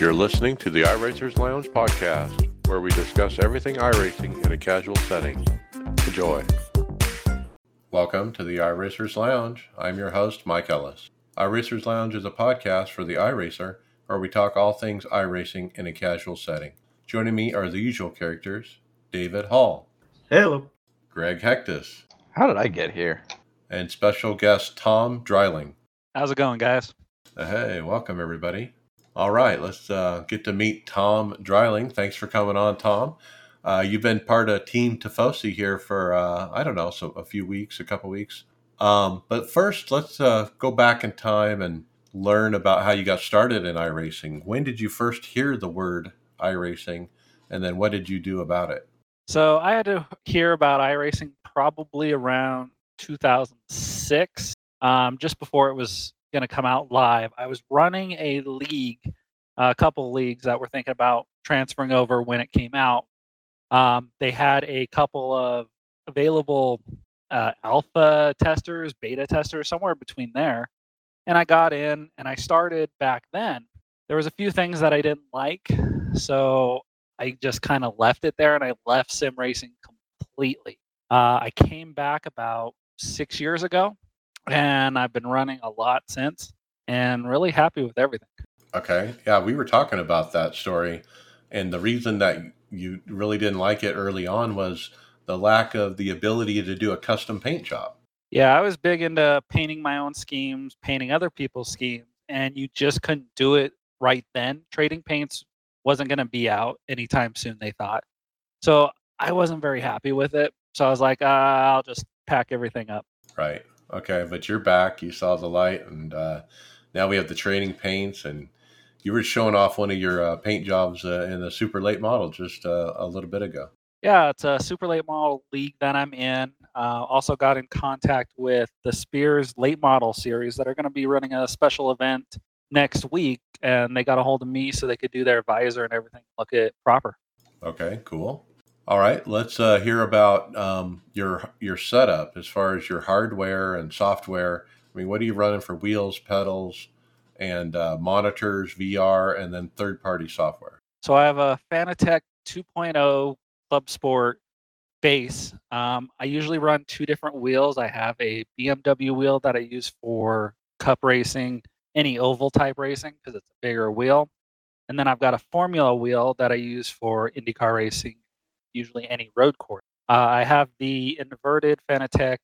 You're listening to the iRacers Lounge podcast, where we discuss everything iRacing in a casual setting. Enjoy. Welcome to the iRacers Lounge. I'm your host, Mike Ellis. iRacers Lounge is a podcast for the iRacer, where we talk all things iRacing in a casual setting. Joining me are the usual characters David Hall, Hello. Greg Hecktus, How did I get here? and special guest Tom Dreiling. How's it going, guys? Uh, Hey, welcome everybody. All right, let's uh, get to meet Tom Dreiling. Thanks for coming on, Tom. Uh, you've been part of Team Tifosi here for uh, I don't know, so a few weeks, a couple weeks. Um, but first, let's uh, go back in time and learn about how you got started in iRacing. When did you first hear the word iRacing, and then what did you do about it? So I had to hear about iRacing probably around 2006, um, just before it was going to come out live. I was running a league, a couple leagues that were thinking about transferring over when it came out. Um, they had a couple of available uh, alpha testers, beta testers, somewhere between there. And I got in and I started back then. There was a few things that I didn't like, so I just kind of left it there and I left sim racing completely. Uh, I came back about six years ago and I've been running a lot since and really happy with everything. Okay. Yeah, we were talking about that story. And the reason that you really didn't like it early on was the lack of the ability to do a custom paint job. Yeah, I was big into painting my own schemes, painting other people's schemes, and you just couldn't do it right then. Trading paints wasn't going to be out anytime soon, they thought. So I wasn't very happy with it. So I was like, uh, I'll just pack everything up. Right. Okay. But you're back. You saw the light. And uh, now we have the trading paints. And you were showing off one of your uh, paint jobs uh, in the super late model just uh, a little bit ago. Yeah, it's a super late model league that I'm in. Uh, also got in contact with the Spears late model series that are going to be running a special event next week, and they got a hold of me so they could do their visor and everything look it proper. Okay. Cool. All right. Let's uh, hear about um, your your setup as far as your hardware and software. I mean, what are you running for wheels, pedals, and uh, monitors, VR, and then third party software? So I have a Fanatec 2.0 Club Sport base. Um, I usually run two different wheels. I have a BMW wheel that I use for cup racing, any oval type racing because it's a bigger wheel. And then I've got a Formula wheel that I use for IndyCar racing, usually any road course. Uh, I have the inverted Fanatec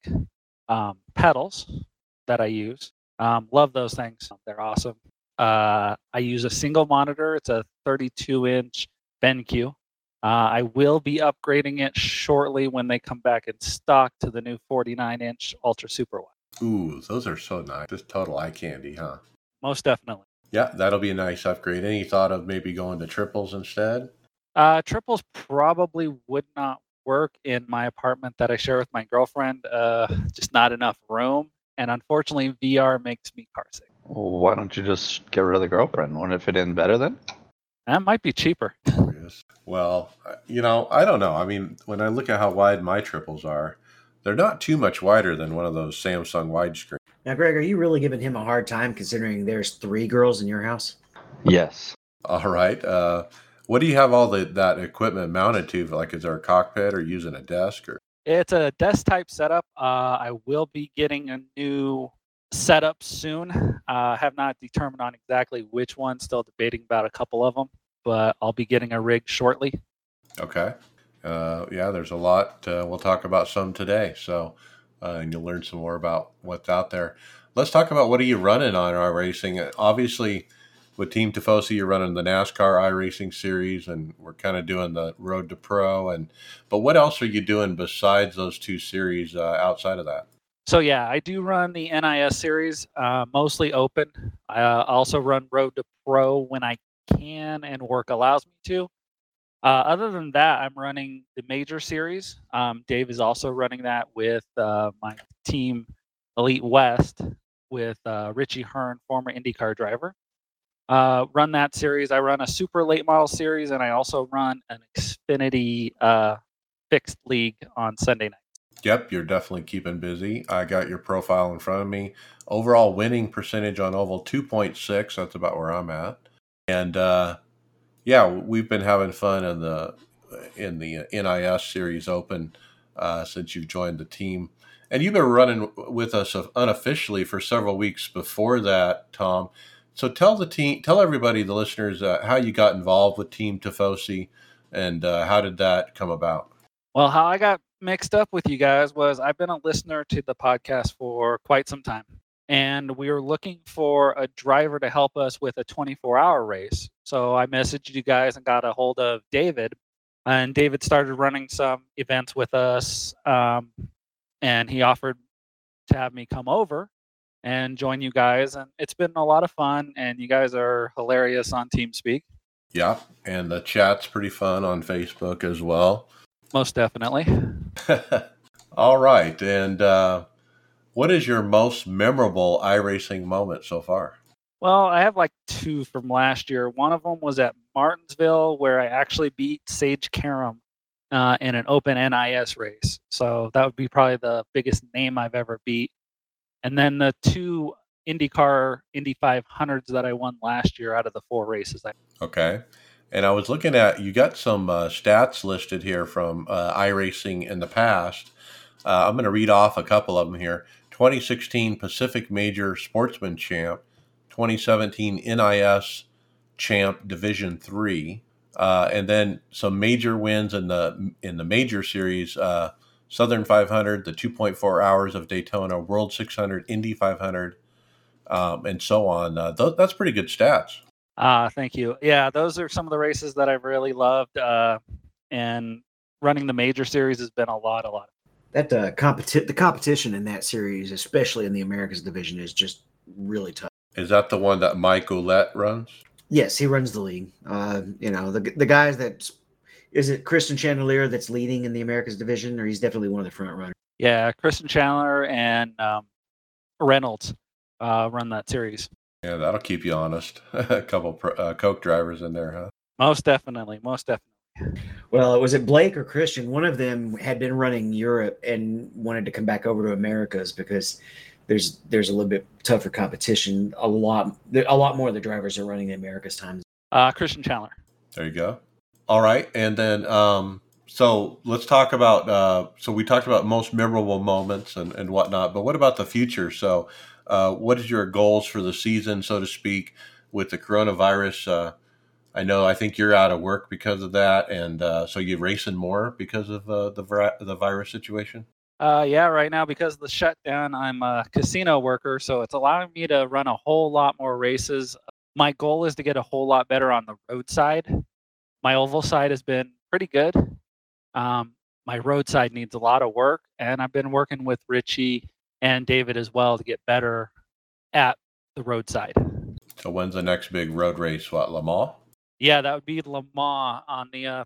um, pedals that I use. Um, love those things. They're awesome. Uh, I use a single monitor. It's a 32 inch BenQ. Uh, I will be upgrading it shortly when they come back in stock to the new 49 inch Ultra Super wide. Ooh, those are so nice. Just total eye candy, huh? Most definitely. Yeah, that'll be a nice upgrade. Any thought of maybe going to triples instead? Uh, triples probably would not work in my apartment that I share with my girlfriend. Uh, just not enough room. And unfortunately, VR makes me car sick. Well, why don't you just get rid of the girlfriend? Wouldn't it fit in better then? That might be cheaper. Yes. Well, uh, you know, I don't know. I mean, when I look at how wide my triples are, they're not too much wider than one of those Samsung widescreen. Now, Greg, are you really giving him a hard time considering there's three girls in your house? Yes. All right. Uh, what do you have all the, that equipment mounted to? Like, is there a cockpit or using a desk or? It's a desk type setup. Uh, I will be getting a new setup soon. Uh, have not determined on exactly which one. Still debating about a couple of them, but I'll be getting a rig shortly. Okay. Uh, yeah, there's a lot. Uh, we'll talk about some today. So, uh, and you'll learn some more about what's out there. Let's talk about what are you running on iRacing. Uh, Obviously, with Team Tifosi, you're running the NASCAR iRacing series, and we're kind of doing the Road to Pro. And but what else are you doing besides those two series uh, outside of that? So yeah, I do run the NIS series, uh, mostly open. I uh, also run Road to Pro when I can and work allows me to. Uh, other than that, I'm running the major series. Um, Dave is also running that with uh, my team, Elite West, with uh, Richie Hearn, former IndyCar driver. Uh, run that series. I run a super late model series, and I also run an Xfinity uh, fixed league on Sunday night. Yep, you're definitely keeping busy. I got your profile in front of me. Overall winning percentage on oval 2.6. That's about where I'm at. And uh, Yeah, we've been having fun in the in the NIS Series Open uh, since you've joined the team, and you've been running with us unofficially for several weeks before that, Tom. So tell the team, tell everybody, the listeners, uh, how you got involved with Team Tifosi, and uh, how did that come about? Well, how I got mixed up with you guys was I've been a listener to the podcast for quite some time and we were looking for a driver to help us with a 24 hour race. So I messaged you guys and got a hold of David, and David started running some events with us. Um, and he offered to have me come over and join you guys. And it's been a lot of fun, and you guys are hilarious on TeamSpeak. Yeah, and the chat's pretty fun on Facebook as well. Most definitely. All right. And, uh, what is your most memorable iRacing moment so far? Well, I have like two from last year. One of them was at Martinsville, where I actually beat Sage Karam uh, in an open NIS race. So that would be probably the biggest name I've ever beat. And then the two IndyCar Indy 500s that I won last year out of the four races. Okay. And I was looking at, you got some uh, stats listed here from uh, iRacing in the past. Uh, I'm going to read off a couple of them here. 2016 Pacific Major Sportsman Champ, 2017 NIS Champ Division Three, uh, and then some major wins in the in the major series: uh, Southern 500, the 2.4 hours of Daytona, World 600, Indy 500, um, and so on. Uh, th- that's pretty good stats. Ah, thank you. Yeah, those are some of the races that I've really loved, uh, and running the major series has been a lot, a lot that uh, competi- the competition in that series, especially in the Americas division, is just really tough. Is that the one that Mike Ouellette runs? Yes, he runs the league. Uh, you know, the the guys that is it Christian Chandelier that's leading in the Americas division, or he's definitely one of the front runners. Yeah, Christian Chandler and um, Reynolds uh, run that series. Yeah, that'll keep you honest. a couple pro, uh, Coke drivers in there, huh? Most definitely, most definitely. Well, was it Blake or Christian? One of them had been running Europe and wanted to come back over to Americas because there's there's a little bit tougher competition. A lot a lot more of the drivers are running the Americas times. Uh, Christian Chandler. There you go. All right, and then um, so let's talk about. Uh, so we talked about most memorable moments and and whatnot, but what about the future? So, uh, what is your goals for the season, so to speak, with the coronavirus? Uh, I know. I think you're out of work because of that, and uh, so you're racing more because of uh, the the virus situation. Uh, yeah, right now because of the shutdown, I'm a casino worker, so it's allowing me to run a whole lot more races. My goal is to get a whole lot better on the roadside. My oval side has been pretty good. Um, my roadside needs a lot of work, and I've been working with Richie and David as well to get better at the roadside. So when's the next big road race? What Le Mans? Yeah, that would be Le Mans on the uh,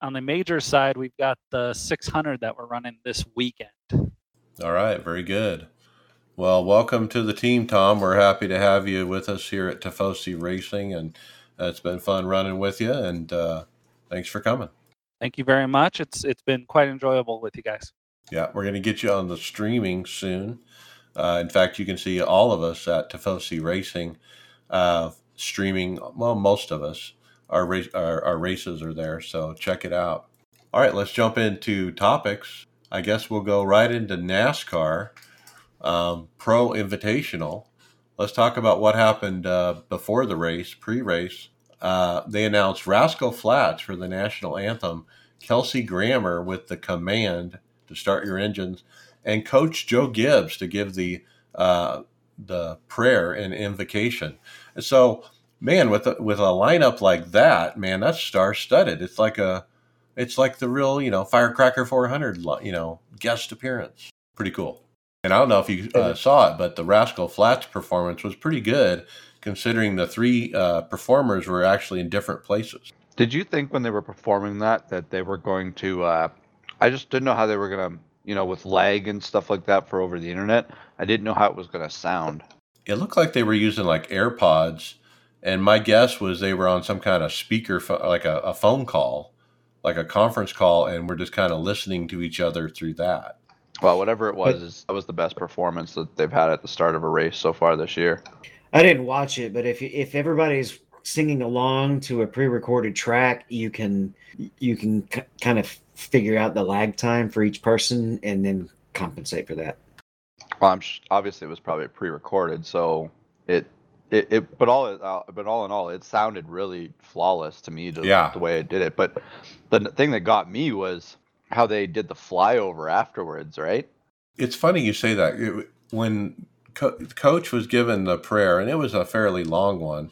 on the major side. We've got the 600 that we're running this weekend. All right, very good. Well, welcome to the team, Tom. We're happy to have you with us here at Tifosi Racing, and uh, it's been fun running with you. And uh, thanks for coming. Thank you very much. It's it's been quite enjoyable with you guys. Yeah, we're going to get you on the streaming soon. Uh, in fact, you can see all of us at Tifosi Racing uh, streaming. Well, most of us, our, race, our, our races are there, so check it out. All right, let's jump into topics. I guess we'll go right into NASCAR um, Pro Invitational. Let's talk about what happened uh, before the race, pre-race. Uh, they announced Rascal Flatts for the national anthem, Kelsey Grammer with the command to start your engines, and Coach Joe Gibbs to give the uh, the prayer and invocation. So, man, with a, with a lineup like that, man, that's star studded. It's like a, it's like the real, you know, Firecracker 400, you know, guest appearance. Pretty cool. And I don't know if you uh, saw it, but the Rascal Flatts performance was pretty good, considering the three uh, performers were actually in different places. Did you think when they were performing that that they were going to? Uh, I just didn't know how they were gonna, you know, with lag and stuff like that for over the internet. I didn't know how it was gonna sound it looked like they were using like AirPods, and my guess was they were on some kind of speaker, like a, a phone call, like a conference call, and we're just kind of listening to each other through that. Well, whatever it was, that was the best performance that they've had at the start of a race so far this year. I didn't watch it, but if if everybody's singing along to a pre-recorded track, you can you can k- kind of figure out the lag time for each person and then compensate for that. Well, I'm sh- obviously it was probably pre-recorded, so it it, it but all uh, but all in all, it sounded really flawless to me. The, Yeah. the way it did it. But the thing that got me was how they did the flyover afterwards, right? It's funny you say that. It, when co- coach was given the prayer, and it was a fairly long one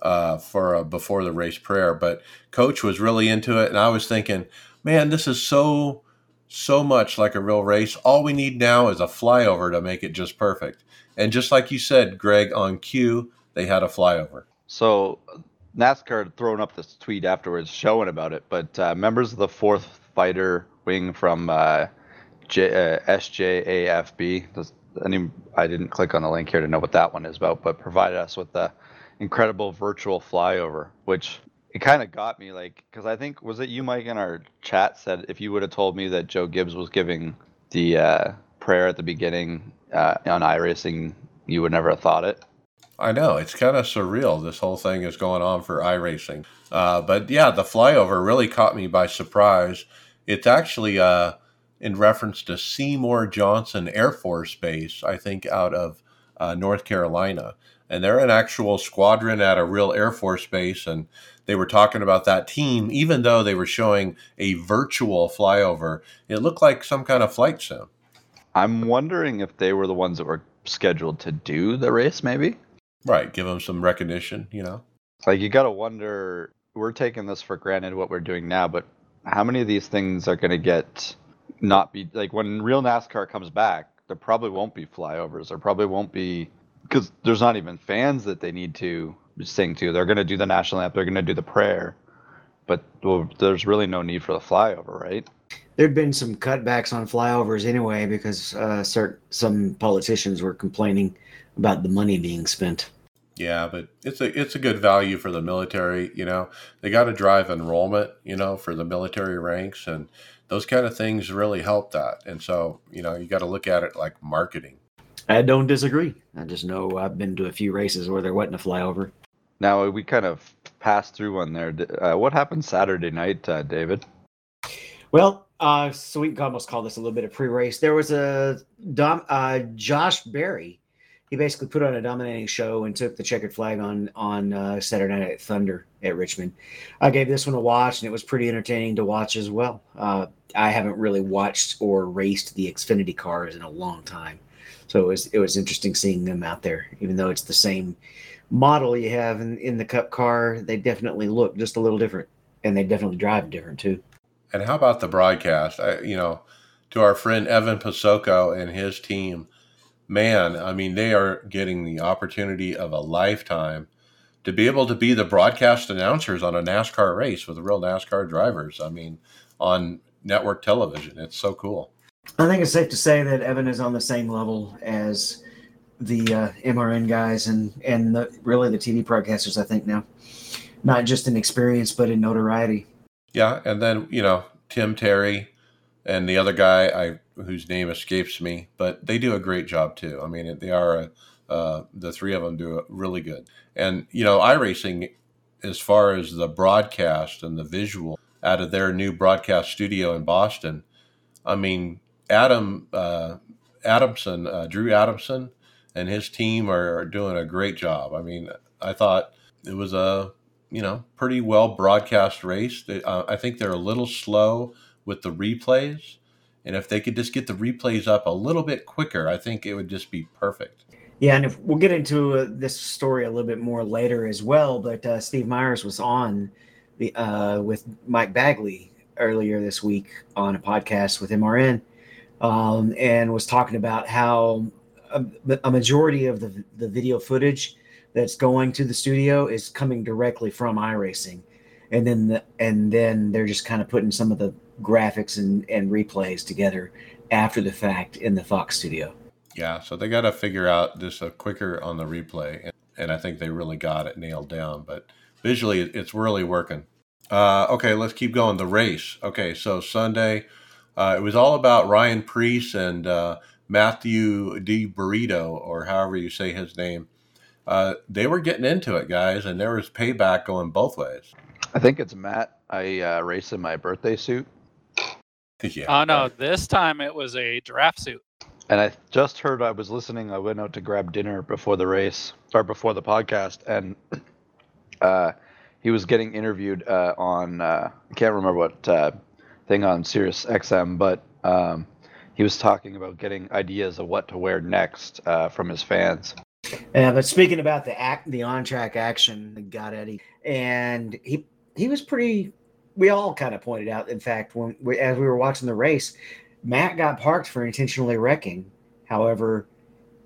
uh, for a before the race prayer, but coach was really into it, and I was thinking, man, this is so so much like a real race. All we need now is a flyover to make it just perfect. And just like you said, Greg, on cue, they had a flyover. So NASCAR had thrown up this tweet afterwards showing about it, but uh, members of the fourth fighter wing from uh, J, uh, SJAFB, does any, I didn't click on the link here to know what that one is about, but provided us with the incredible virtual flyover, which it kind of got me like, because I think, was it you, Mike, in our chat said if you would have told me that Joe Gibbs was giving the uh, prayer at the beginning uh, on iRacing, you would never have thought it. I know it's kind of surreal. This whole thing is going on for iRacing, uh, but yeah, the flyover really caught me by surprise. It's actually uh, in reference to Seymour Johnson Air Force Base, I think, out of uh, North Carolina, and they're an actual squadron at a real Air Force base, and they were talking about that team. Even though they were showing a virtual flyover, it looked like some kind of flight sim. I'm wondering if they were the ones that were scheduled to do the race, maybe. Right, give them some recognition, you know. Like you got to wonder. We're taking this for granted what we're doing now, but how many of these things are going to get not be like when real NASCAR comes back? There probably won't be flyovers. There probably won't be because there's not even fans that they need to sing to. They're going to do the national anthem. They're going to do the prayer, but well, there's really no need for the flyover, right? There'd been some cutbacks on flyovers anyway because uh, certain some politicians were complaining about the money being spent. Yeah, but it's a it's a good value for the military. You know, they got to drive enrollment. You know, for the military ranks, and those kind of things really help that. And so, you know, you got to look at it like marketing. I don't disagree. I just know I've been to a few races where there wasn't a flyover. Now we kind of passed through one there. Uh, what happened Saturday night, uh, David? Well, uh, so we can almost call this a little bit of pre-race. There was a Dom, uh, Josh Berry. He basically put on a dominating show and took the checkered flag on on uh, Saturday Night Thunder at Richmond. I gave this one a watch, and it was pretty entertaining to watch as well. Uh, I haven't really watched or raced the Xfinity cars in a long time, so it was it was interesting seeing them out there. Even though it's the same model you have in, in the Cup car, they definitely look just a little different, and they definitely drive different too. And how about the broadcast? I, you know, to our friend Evan Posocco and his team, man, I mean, they are getting the opportunity of a lifetime to be able to be the broadcast announcers on a NASCAR race with real NASCAR drivers. I mean, on network television, it's so cool. I think it's safe to say that Evan is on the same level as the uh, MRN guys and and the, really the TV broadcasters. I think now, not just in experience but in notoriety. Yeah, and then you know Tim Terry and the other guy, I whose name escapes me, but they do a great job too. I mean, they are a, uh, the three of them do it really good. And you know, iRacing, as far as the broadcast and the visual out of their new broadcast studio in Boston, I mean, Adam uh, Adamson, uh, Drew Adamson, and his team are, are doing a great job. I mean, I thought it was a you know pretty well broadcast race. They, uh, I think they're a little slow with the replays, and if they could just get the replays up a little bit quicker, I think it would just be perfect. Yeah, and if we'll get into uh, this story a little bit more later as well. But uh, Steve Myers was on the uh, with Mike Bagley earlier this week on a podcast with MRN, um, and was talking about how a, a majority of the the video footage that's going to the studio is coming directly from iRacing, and then the, and then they're just kind of putting some of the graphics and, and replays together after the fact in the Fox studio. Yeah, so they got to figure out just a quicker on the replay, and, and I think they really got it nailed down. But visually, it's really working. Uh, okay, let's keep going. The race. Okay, so Sunday, uh, it was all about Ryan Preece and uh, Matthew DiBenedetto, or however you say his name. uh, they were getting into it, guys, and there was payback going both ways. I think it's Matt. I uh, race in my birthday suit, Yeah. Oh no, right. this time it was a giraffe suit. And I just heard. I was listening. I went out to grab dinner before the race or before the podcast, and uh, he was getting interviewed uh, on. Uh, I can't remember what uh, thing on Sirius XM, but um, he was talking about getting ideas of what to wear next uh, from his fans. Uh, but speaking about the act, the on track action got Eddie, and he he was pretty. We all kind of pointed out, in fact, when we, as we were watching the race, Matt got parked for intentionally wrecking. However,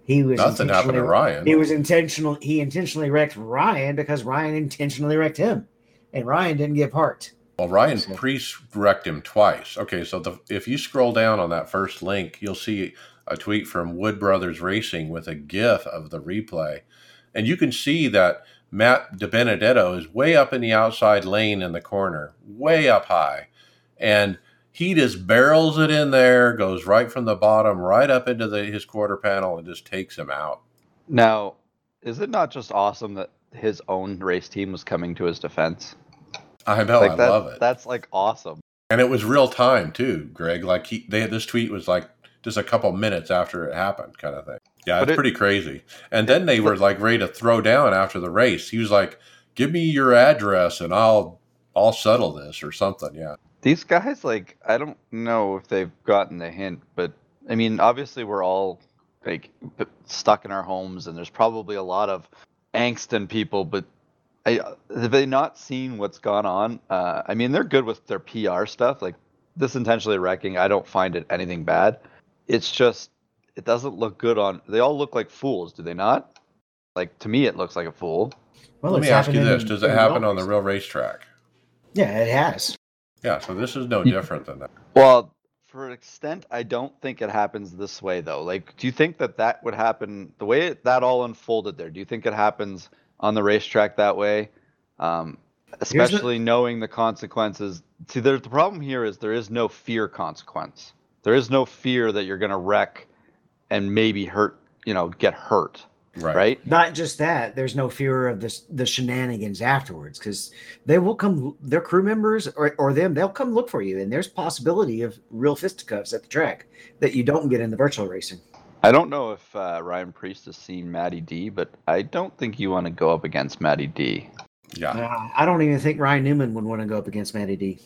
he was Nothing happened to Ryan. He was intentional. He intentionally wrecked Ryan because Ryan intentionally wrecked him, and Ryan didn't get parked. Well, Ryan So- pre-wrecked him twice. Okay, so the, if you scroll down on that first link, you'll see a tweet from Wood Brothers Racing with a GIF of the replay, and you can see that Matt DiBenedetto is way up in the outside lane in the corner, way up high, and he just barrels it in there, goes right from the bottom, right up into the, his quarter panel, and just takes him out. Now, is it not just awesome that his own race team was coming to his defense? I know, like I that, love it. That's like awesome. and it was real time too, Greg. Like he, they this tweet was like just a couple minutes after it happened, kind of thing. Yeah, But it's it- pretty crazy. And then they were like ready to throw down after the race. He was like, "Give me your address, and I'll I'll settle this or something." Yeah, These guys, like, I don't know if they've gotten the hint, but I mean, obviously, we're all like stuck in our homes, and there's probably a lot of angst in people. But I, have they not seen what's gone on? Uh, I mean, they're good with their PR stuff. Like this intentionally wrecking, I don't find it anything bad. It's just it doesn't look good on. They all look like fools, do they not? Like to me, it looks like a fool. Well, Let me ask you this: Does it happen on the real racetrack? Yeah, it has. Yeah, so this is no You- different than that. Well, for an extent, I don't think it happens this way though. Like, do you think that that would happen the way that all unfolded there? Do you think it happens on the racetrack that way? Um, the- especially knowing the consequences. See, there's the problem here is there is no fear consequence. There is no fear that you're going to wreck and maybe hurt, you know, get hurt, Right. right? Not just that, there's no fear of this the shenanigans afterwards because they will come. Their crew members or, or them, they'll come look for you, and there's possibility of real fisticuffs at the track that you don't get in the virtual racing. I don't know if uh, Ryan Preece has seen Matty D, but I don't think you want to go up against Matty D. Yeah. Uh, I don't even think Ryan Newman would want to go up against Matty D.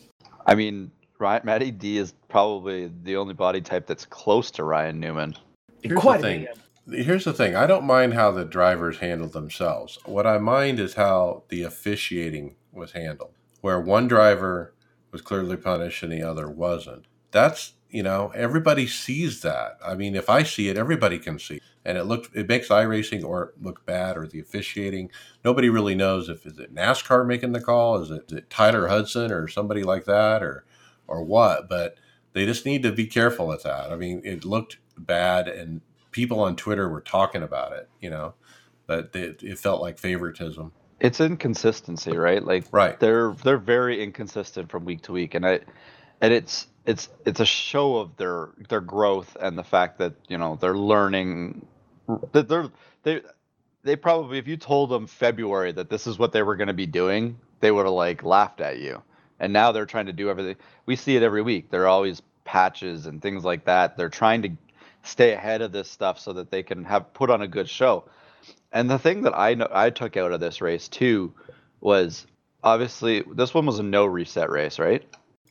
I mean, Ryan, Matty D is probably the only body type that's close to Ryan Newman. Here's Quite a thing. Here's the thing. I don't mind how the drivers handled themselves. What I mind is how the officiating was handled, where one driver was clearly punished and the other wasn't. That's you know everybody sees that. I mean, if I see it, everybody can see, and it looked it makes iRacing or look bad or the officiating. Nobody really knows if is it NASCAR making the call, is it, is it Tyler Hudson or somebody like that, or or what. But they just need to be careful with that. I mean, it looked bad, and people on Twitter were talking about it. You know, but it, it felt like favoritism. It's inconsistency, right? Like Right. they're they're very inconsistent from week to week, and I and it's it's it's a show of their their growth and the fact that you know they're learning that they're they they probably if you told them February that this is what they were going to be doing, they would have like laughed at you. And now they're trying to do everything. We see it every week. There are always patches and things like that. They're trying to stay ahead of this stuff so that they can have put on a good show. And the thing that I know I took out of this race too was obviously this one was a no reset race, right?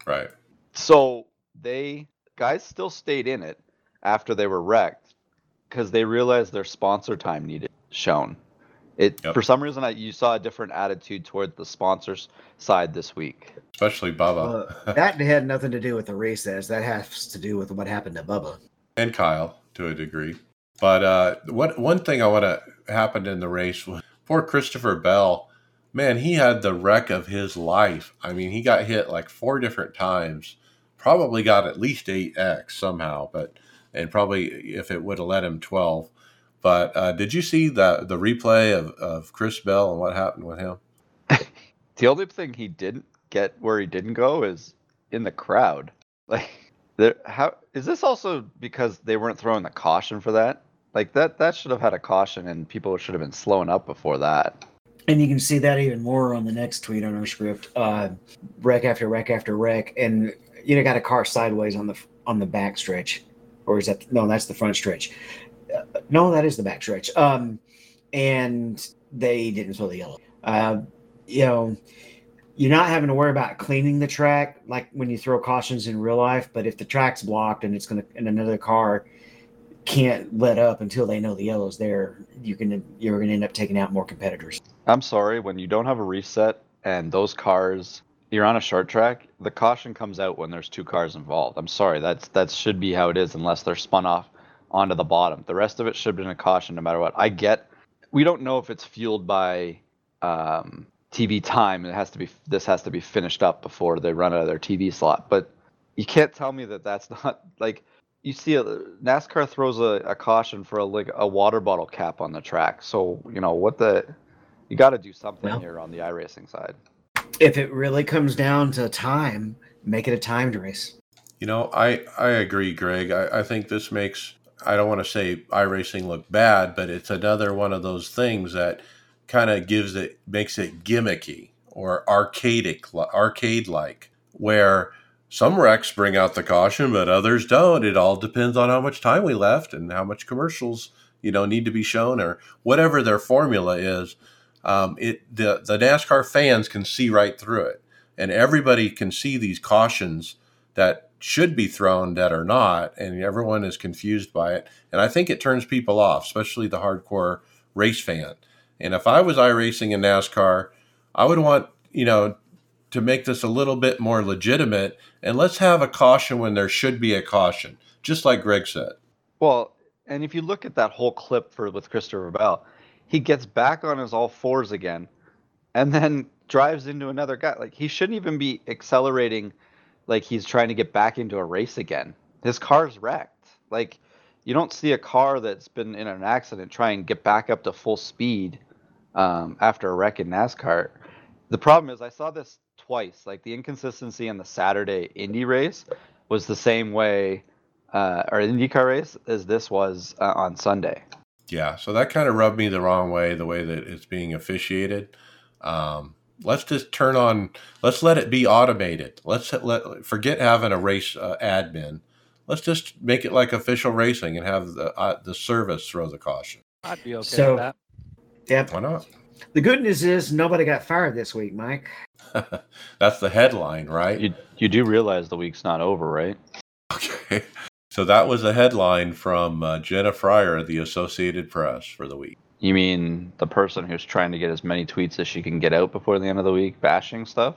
Right. So they guys still stayed in it after they were wrecked because they realized their sponsor time needed shown. It Yep. for some reason I, you saw a different attitude towards the sponsors side this week. Especially Bubba Uh, that had nothing to do with the race. As that has to do with what happened to Bubba. And Kyle to a degree. But uh, what one thing I want to happened in the race was poor Christopher Bell. Man, he had the wreck of his life. I mean, he got hit like four different times. Probably got at least eight X somehow, but and probably if it would have let him twelve. But uh, did you see the the replay of, of Chris Bell and what happened with him? The only thing he didn't get where he didn't go is in the crowd. Like there how is this also because they weren't throwing the caution for that? Like that that should have had a caution, and people should have been slowing up before that. And you can see that even more on the next tweet on our script. Uh, wreck after wreck after wreck, and you know got a car sideways on the on the back stretch, or is that no? That's the front stretch. Uh, no, that is the back stretch. Um, and they didn't throw the yellow. Uh, you know, you're not having to worry about cleaning the track like when you throw cautions in real life. But if the track's blocked and it's gonna and another car can't let up until they know the yellow's there, you can you're gonna end up taking out more competitors. I'm sorry, when you don't have a reset and those cars you're on a short track, the caution comes out when there's two cars involved. I'm sorry, that's that should be how it is unless they're spun off onto the bottom. The rest of it should have been a caution no matter what. I get we don't know if it's fueled by um, TV time. It has to be this has to be finished up before they run out of their TV slot. But you can't tell me that that's not like you see a NASCAR throws a, a caution for a like a water bottle cap on the track. So you know what the you got to do something Well. here on the iRacing side. If it really comes down to time, make it a timed race. You know, I I agree, Greg. I, I think this makes I don't want to say iRacing look bad, but it's another one of those things that kind of gives it makes it gimmicky or arcadic arcade like where some wrecks bring out the caution but others don't. It all depends on how much time we left and how much commercials you know need to be shown or whatever their formula is. Um, it the, the nascar fans can see right through it and everybody can see these cautions that should be thrown that are not and everyone is confused by it. And i think it turns people off especially the hardcore race fan and if I was iRacing in NASCAR, I would want, you know, to make this a little bit more legitimate and let's have a caution when there should be a caution, just like Greg said. Well, and if you look at that whole clip for with Christopher Bell, he gets back on his all fours again, and then drives into another guy. Like he shouldn't even be accelerating, like he's trying to get back into a race again. His car's wrecked. Like you don't see a car that's been in an accident try and get back up to full speed um, after a wreck in NASCAR. The problem is I saw this twice. Like the inconsistency in the Saturday Indy race was the same way, uh, or IndyCar race as this was uh, on Sunday. Yeah, so that kind of rubbed me the wrong way, the way that it's being officiated. Um, let's just turn on. Let's let it be automated. Let's let forget having a race uh, admin. Let's just make it like official racing and have the uh, the service throw the caution. I'd be okay So- with that. Yep. Why not? The good news is nobody got fired this week, Mike. That's the headline, right? You you do realize the week's not over, right? Okay. So that was a headline from uh, Jenna Fryer of the Associated Press for the week. You mean the person who's trying to get as many tweets as she can get out before the end of the week, bashing stuff?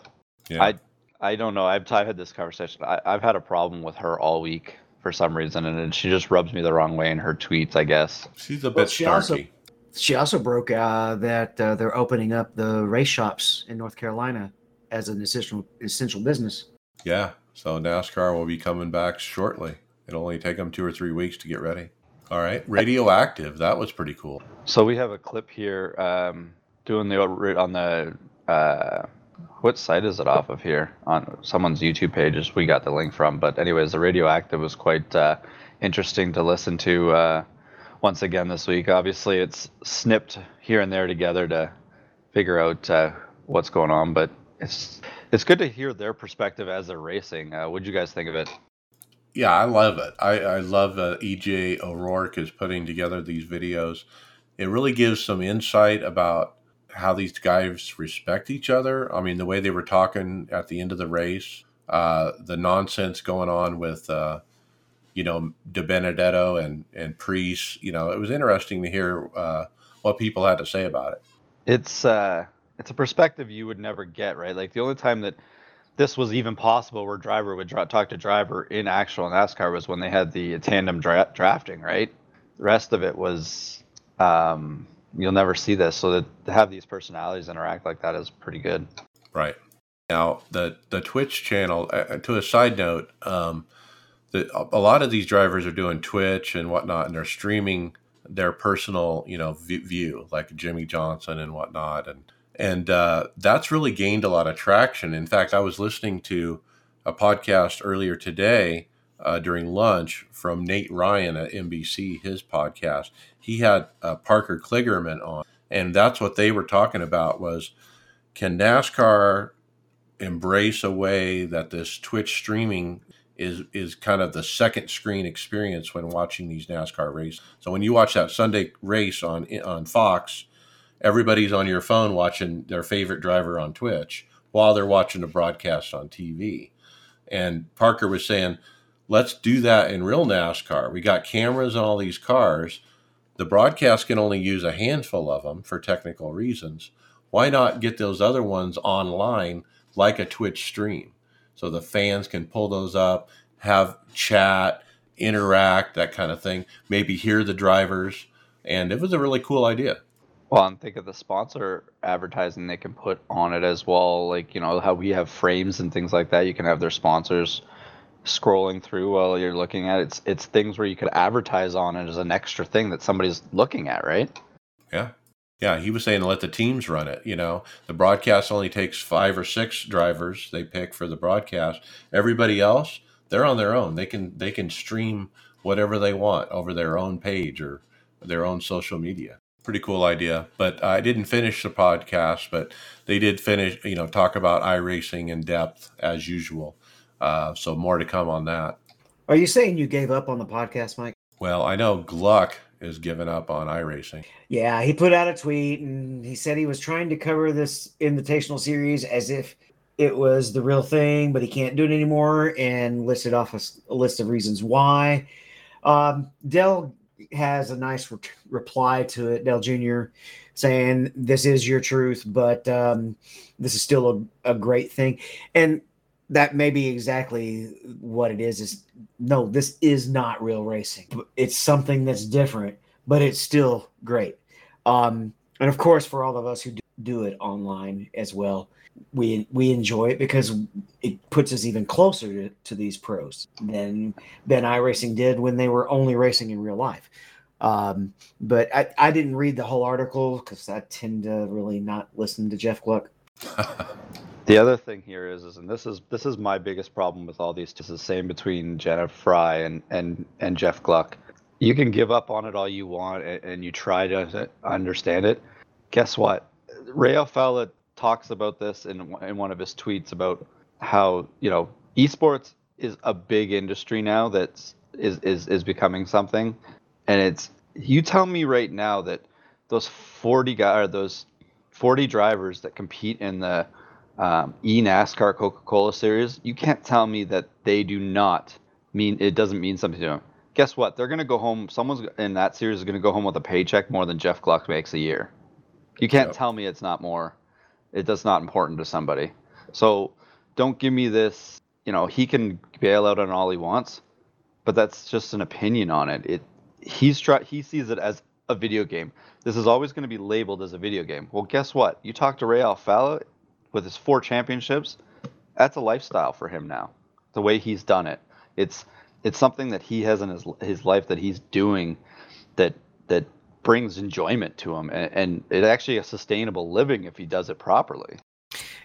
Yeah. I I don't know. I've, I've had this conversation. I, I've had a problem with her all week for some reason, and it- she just rubs me the wrong way in her tweets. I guess. She's a Well, bit she also- snarky. She also broke uh, that uh, they're opening up the race shops in North Carolina as an essential essential business. Yeah. So NASCAR will be coming back shortly. It'll only take them two or three weeks to get ready. All right. Radioactive. That was pretty cool. So we have a clip here um, doing the on the uh, what site is it off of here on someone's YouTube pages. We got the link from, but anyways, the radioactive was quite uh, interesting to listen to uh, once again this week. Obviously, it's snipped here and there together to figure out uh, what's going on, but it's it's good to hear their perspective as they're racing. Uh, what'd you guys think of it? Yeah, I love it. I, I love uh, EJ O'Rourke is putting together these videos. It really gives some insight about how these guys respect each other. I mean, the way they were talking at the end of the race, uh, the nonsense going on with, uh, you know, DiBenedetto and and Preece. You know, it was interesting to hear uh, what people had to say about it. it's uh it's a perspective you would never get right like the only time that this was even possible where driver would dra- talk to driver in actual nascar was when they had the tandem dra- drafting right the rest of it was um you'll never see this so that to have these personalities interact like that is pretty good Right. Now, the the Twitch channel. Uh, to a side note, um, the, a lot of these drivers are doing Twitch and whatnot, and they're streaming their personal, you know, view, like Jimmie Johnson and whatnot, and and uh, that's really gained a lot of traction. In fact, I was listening to a podcast earlier today uh, during lunch from Nate Ryan at NBC, his podcast. He had uh, Parker Kligerman on, and that's what they were talking about was can NASCAR embrace a way that this Twitch streaming is is kind of the second screen experience when watching these NASCAR races. So when you watch that Sunday race on on Fox, everybody's on your phone watching their favorite driver on Twitch while they're watching a broadcast on TV. And Parker was saying, let's do that in real NASCAR. We got cameras on all these cars. The broadcast can only use a handful of them for technical reasons. Why not get those other ones online like a Twitch stream? So the fans can pull those up, have chat, interact, that kind of thing, maybe hear the drivers. And it was a really cool idea. Well, and think of the sponsor advertising they can put on it as well. Like, you know, how we have frames and things like that. You can have their sponsors scrolling through while you're looking at it. It's, it's things where you could advertise on it as an extra thing that somebody's looking at, right? Yeah. Yeah. He was saying let the teams run it. You know, the broadcast only takes five or six drivers they pick for the broadcast. Everybody else, they're on their own. They can, they can stream whatever they want over their own page or their own social media pretty cool idea. But I didn't finish the podcast, but they did finish, you know, talk about iRacing in depth as usual. Uh, so more to come on that. Are you saying you gave up on the podcast, Mike? Well, I know Gluck is giving up on iRacing. Yeah, he put out a tweet and he said he was trying to cover this invitational series as if it was the real thing, but he can't do it anymore and listed off a, a list of reasons why. Um, Dale has a nice re- reply to it, Dale Jr., saying, This is your truth, but um, this is still a, a great thing. And that may be exactly what it is is no this is not real racing it's something that's different but it's still great um and of course for all of us who do, it online as well we we enjoy it because it puts us even closer to, to these pros than than iRacing did when they were only racing in real life. Um, but I, I didn't read the whole article because I tend to really not listen to Jeff Gluck. the other thing here is, is and this is this is my biggest problem with all these. It's the same between Jenna Fry and and and Jeff Gluck. You can give up on it all you want, and, and you try to understand it. Guess what? Ray Alfalla talks about this in in one of his tweets about how you know esports is a big industry now that's is is is becoming something, and it's you tell me right now that those 40 guys or those 40 drivers that compete in the um, e NASCAR Coca Cola Series, you can't tell me that they do not mean it doesn't mean something to them. Guess what? They're gonna go home. Someone's in that series is gonna go home with a paycheck more than Jeff Gluck makes a year. You can't yep. tell me it's not more. It does not important to somebody. So don't give me this. You know, he can bail out on all he wants, but that's just an opinion on it. It he's try he sees it as a video game. This is always going to be labeled as a video game. Well, guess what? You talk to Ray Alfalla with his four championships. That's a lifestyle for him now. The way he's done it, it's it's something that he has in his his life that he's doing that that brings enjoyment to him, and, and it's actually a sustainable living if he does it properly.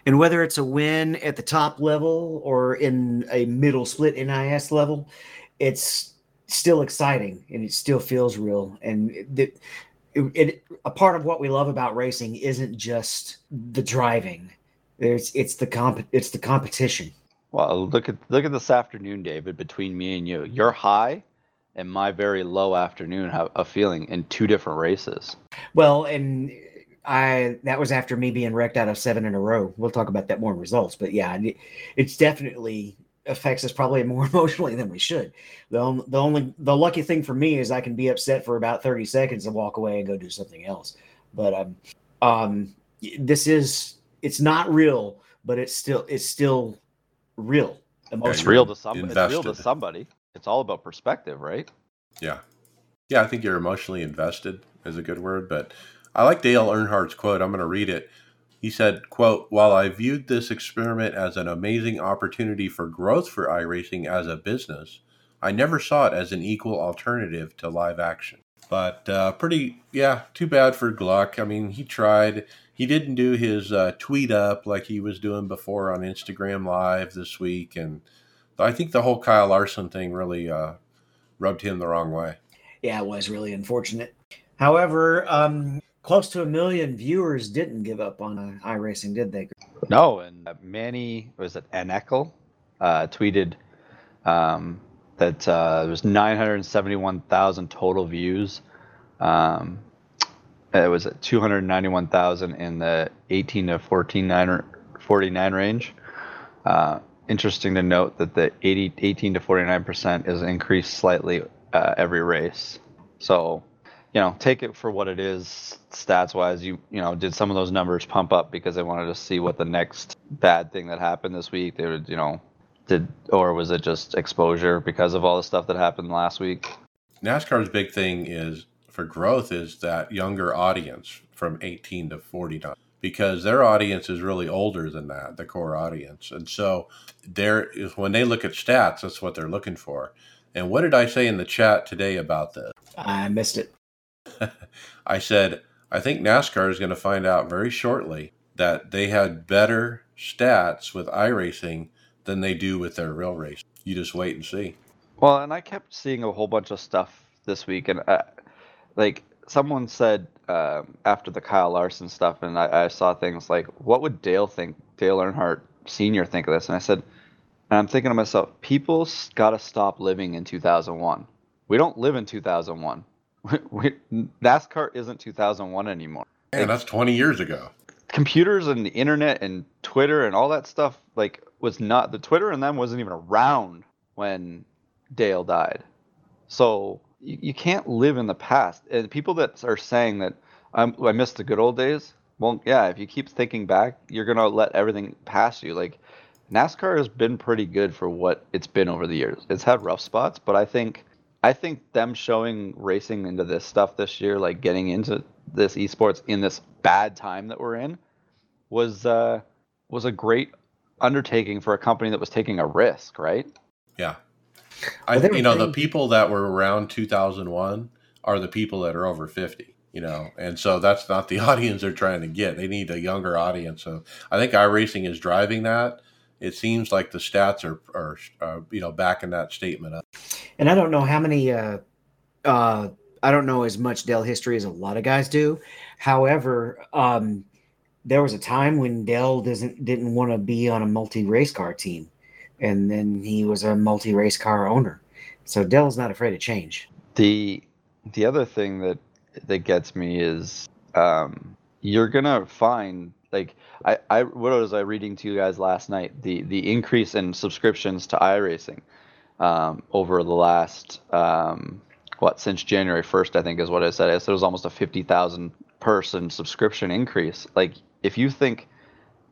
And whether it's a win at the top level or in a middle split NIS level, it's still exciting and it still feels real. And it, it, it, a part of what we love about racing isn't just the driving. There's it's the comp it's the competition. Well, look at look at this afternoon, David. Between me and you, your high and my very low afternoon have a feeling in two different races. Well, and I that was after me being wrecked out of seven in a row. We'll talk about that more in results, but yeah, it's definitely affects us probably more emotionally than we should. The, only, the only the lucky thing for me is I can be upset for about 30 seconds and walk away and go do something else. But um um this is it's not real, but it's still it's still real. It's real to somebody. It's real to somebody. It's all about perspective, right? Yeah. Yeah, I think you're emotionally invested is a good word, but I like Dale Earnhardt's quote. I'm going to read it. He said, quote, While I viewed this experiment as an amazing opportunity for growth for iRacing as a business, I never saw it as an equal alternative to live action. But uh, pretty, yeah, too bad for Gluck. I mean, he tried. He didn't do his uh, tweet up like he was doing before on Instagram Live this week, and I think the whole Kyle Larson thing really uh, rubbed him the wrong way. Yeah, it was really unfortunate. However, um, close to a million viewers didn't give up on uh, iRacing, did they? No, and uh, Manny was it Anekal uh, tweeted um, that uh, there was 971,000 total views. Um, it was at 291,000 in the 18 to 14 49 range. Uh, interesting to note that the 80, 18 to 49 percent is increased slightly uh, every race. So, you know, take it for what it is, stats wise. You you know, did some of those numbers pump up because they wanted to see what the next bad thing that happened this week? They would, you know, did or was it just exposure because of all the stuff that happened last week? NASCAR's big thing is for growth is that younger audience from 18 to 49 because their audience is really older than that, the core audience. And so there is when they look at stats, that's what they're looking for. And what did I say in the chat today about this? I missed it. I said, I think NASCAR is going to find out very shortly that they had better stats with iRacing than they do with their real race. You just wait and see. Well, and I kept seeing a whole bunch of stuff this week, and uh, like someone said um, after the Kyle Larson stuff, and I, I, saw things like, "What would Dale think? Dale Earnhardt Senior think of this?" And I said, and I'm thinking to myself, people got to stop living in 2001. We don't live in 2001. We, NASCAR isn't 2001 anymore. And like, that's 20 years ago. Computers and the internet and Twitter and all that stuff like was not the Twitter and them wasn't even around when Dale died. So you, you can't live in the past. And people that are saying that I'm, I miss the good old days. Well, yeah, if you keep thinking back, you're gonna let everything pass you. Like NASCAR has been pretty good for what it's been over the years. It's had rough spots, but I think I think them showing racing into this stuff this year, like getting into this esports in this bad time that we're in, was uh, was a great undertaking for a company that was taking a risk, right? Yeah. I think you know the people that were around 2001 are the people that are over 50, you know, and so that's not the audience they're trying to get. They need a younger audience. So I think iRacing is driving that. It seems like the stats are, are, are you know, backing that statement up. And I don't know how many, uh, uh, I don't know as much Dale history as a lot of guys do. However, um, there was a time when Dale doesn't didn't want to be on a multi race car team, and then he was a multi race car owner. So Dale's not afraid of change. The the other thing that that gets me is um, you're gonna find like I, I what was I reading to you guys last night the the increase in subscriptions to iRacing um, over the last um, what since January 1st I think is what I said I said it was almost a 50,000 person subscription increase like if you think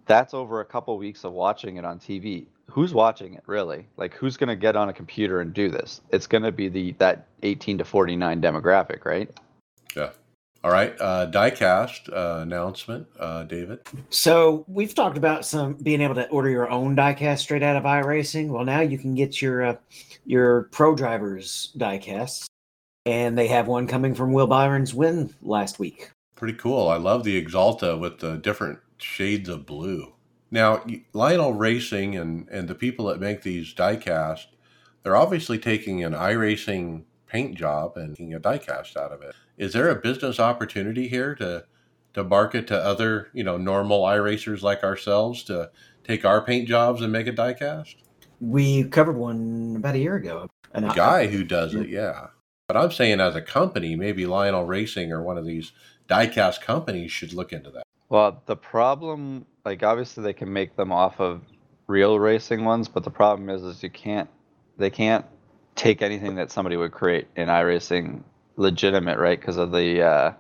that's over a couple weeks of watching it on TV, who's watching it really? Like who's going to get on a computer and do this? It's going to be the that 18 to 49 demographic, right? Yeah. All right, uh, diecast uh, announcement, uh, David. So we've talked about some being able to order your own diecast straight out of iRacing. Well, now you can get your uh, your pro drivers diecasts, and they have one coming from Will Byron's win last week. Pretty cool. I love the Axalta with the different shades of blue. Now, Lionel Racing and, and the people that make these diecast, they're obviously taking an iRacing paint job and making a diecast out of it. Is there a business opportunity here to to market to other, you know, normal iRacers like ourselves to take our paint jobs and make a diecast? We covered one about a year ago. A guy who does it, yeah. But I'm saying as a company, maybe Lionel Racing or one of these diecast companies should look into that. Well, the problem, like obviously they can make them off of real racing ones, but the problem is, is you can't, they can't take anything that somebody would create in iRacing legitimate, right? Because of the, uh,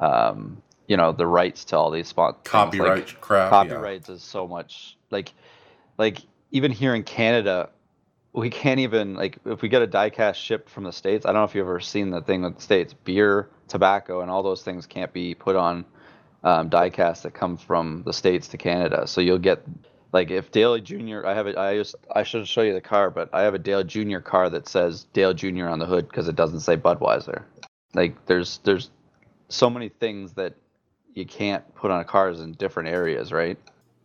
um, you know, the rights to all these spots. Copyright like, crap. Copyrights yeah. is so much like, like even here in Canada, we can't even like if we get a diecast shipped from the states. I don't know if you've ever seen the thing with the states. Beer, tobacco, and all those things can't be put on um, diecast that come from the states to Canada. So you'll get like if Dale Jr. I have it. I just I should show you the car, but I have a Dale Jr. car that says Dale Jr. on the hood because it doesn't say Budweiser. Like there's there's so many things that you can't put on cars in different areas, right?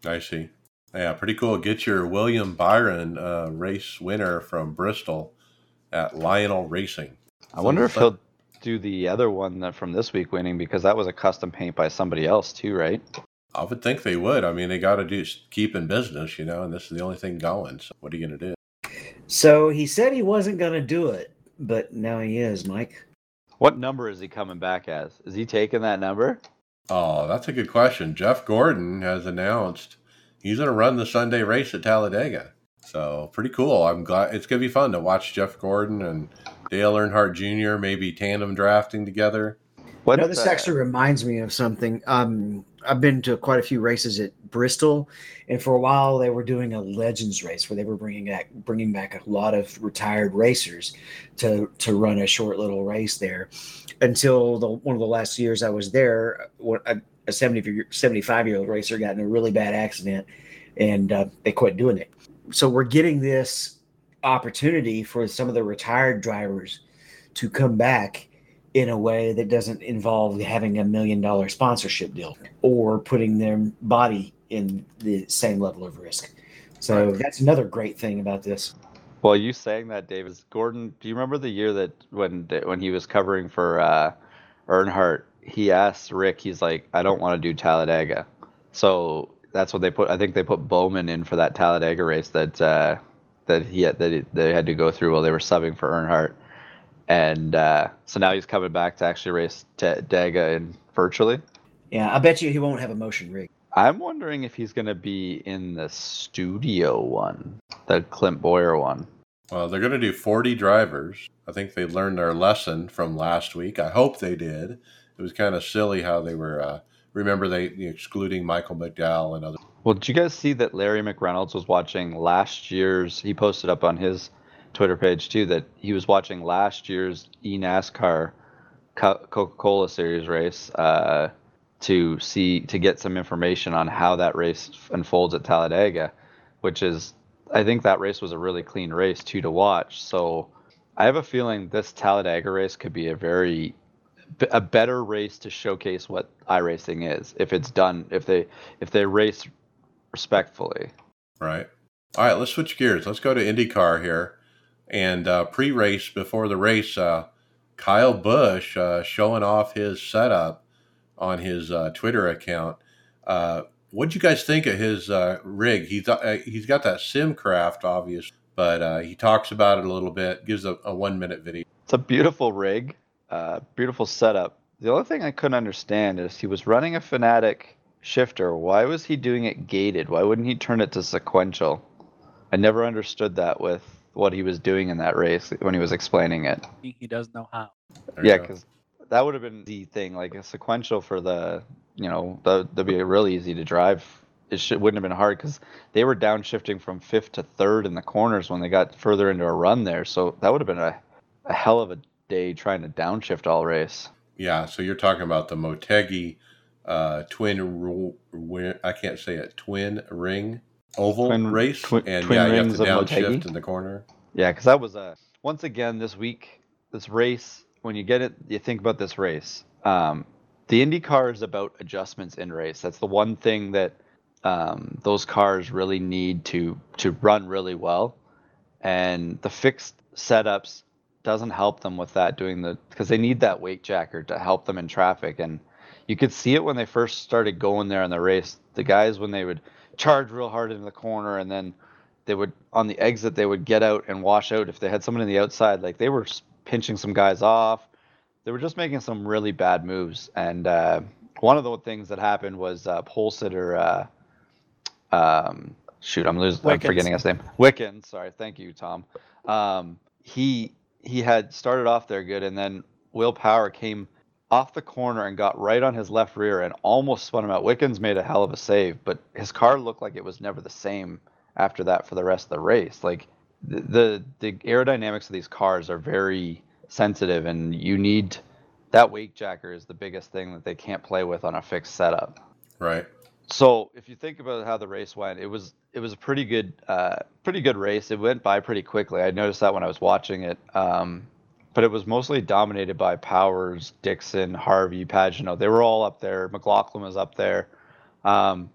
I see. Yeah, pretty cool. Get your William Byron uh, race winner from Bristol at Lionel Racing. I wonder if he'll do the other one that from this week winning because that was a custom paint by somebody else too, right? I would think they would. I mean, they got to do keep in business, you know, and this is the only thing going. So what are you going to do? So he said he wasn't going to do it, but now he is, Mike. What number is he coming back as? Is he taking that number? Oh, that's a good question. Jeff Gordon has announced he's going to run the Sunday race at Talladega. So pretty cool. I'm glad it's going to be fun to watch Jeff Gordon and Dale Earnhardt Jr. maybe tandem drafting together. What you know, this actually reminds me of something. Um, I've been to quite a few races at Bristol, and for a while they were doing a Legends race where they were bringing back bringing back a lot of retired racers to to run a short little race there. Until the one of the last years I was there, a, a 70 75 year old racer got in a really bad accident, and uh, they quit doing it. So we're getting this opportunity for some of the retired drivers to come back in a way that doesn't involve having a million dollar sponsorship deal or putting their body in the same level of risk. So that's another great thing about this. Well, you saying that, David Gordon, do you remember the year that when when he was covering for uh, Earnhardt, he asked Rick, he's like, I don't want to do Talladega. So that's what they put. I think they put Bowman in for that Talladega race that uh, that he had, that he, they had to go through while they were subbing for Earnhardt and uh, so now he's coming back to actually race T- Daga in virtually. Yeah, I bet you he won't have a motion rig. I'm wondering if he's going to be in the studio one, the Clint Bowyer one. Well, they're going to do 40 drivers. I think they learned their lesson from last week. I hope they did. It was kind of silly how they were. Uh, remember they excluding Michael McDowell and others. Well, did you guys see that Larry McReynolds was watching last year's? He posted up on his Twitter page too that he was watching last year's eNASCAR Coca-Cola Series race uh, to see to get some information on how that race unfolds at Talladega, which is I think that race was a really clean race too to watch. So I have a feeling this Talladega race could be a very a better race to showcase what iRacing is if it's done if they if they race respectfully. Right. All right, let's switch gears. Let's go to IndyCar here. And uh, pre race, before the race, uh, Kyle Busch uh, showing off his setup on his uh, Twitter account. Uh, what'd you guys think of his uh, rig? He's, he's got that Simcraft, obviously, but he talks about it a little bit, gives a, a one minute video. It's a beautiful rig, Uh, beautiful setup. The only thing I couldn't understand is he was running a Fanatec shifter. Why was he doing it gated? Why wouldn't he turn it to sequential? I never understood that with what he was doing in that race when he was explaining it. He does know how. There yeah, because that would have been the thing, like a sequential for the, you know, that would be really easy to drive. It should, wouldn't have been hard because they were downshifting from fifth to third in the corners when they got further into a run there. So that would have been a, a hell of a day trying to downshift all race. Yeah, so you're talking about the Motegi uh, twin, I can't say it, twin ring oval twin, race, twi- and yeah, you have to downshift in the corner. Yeah, because that was a once again this week. This race, when you get it, you think about this race. Um, the Indy car is about adjustments in race. That's the one thing that um, those cars really need to to run really well, and the fixed setups doesn't help them with that. Doing the because they need that weight jacker to help them in traffic, and you could see it when they first started going there in the race. The guys when they would charge real hard into the corner, and then they would on the exit they would get out and wash out if they had someone in the outside. Like they were pinching some guys off. They were just making some really bad moves. And uh, one of the things that happened was uh, pole sitter. Uh, um, shoot, I'm losing. I'm forgetting his name. Wickens. Sorry. Thank you, Tom. Um, he he had started off there good, and then Will Power came off the corner and got right on his left rear and almost spun him out. Wickens made a hell of a save, but his car looked like it was never the same after that for the rest of the race. Like the the, the aerodynamics of these cars are very sensitive, and you need that weight jacker is the biggest thing that they can't play with on a fixed setup. Right. So if you think about how the race went, it was it was a pretty good uh, pretty good race. It went by pretty quickly. I noticed that when I was watching it. Um, but it was mostly dominated by Powers, Dixon, Harvey, Pagenaud. They were all up there. McLaughlin was up there. Um,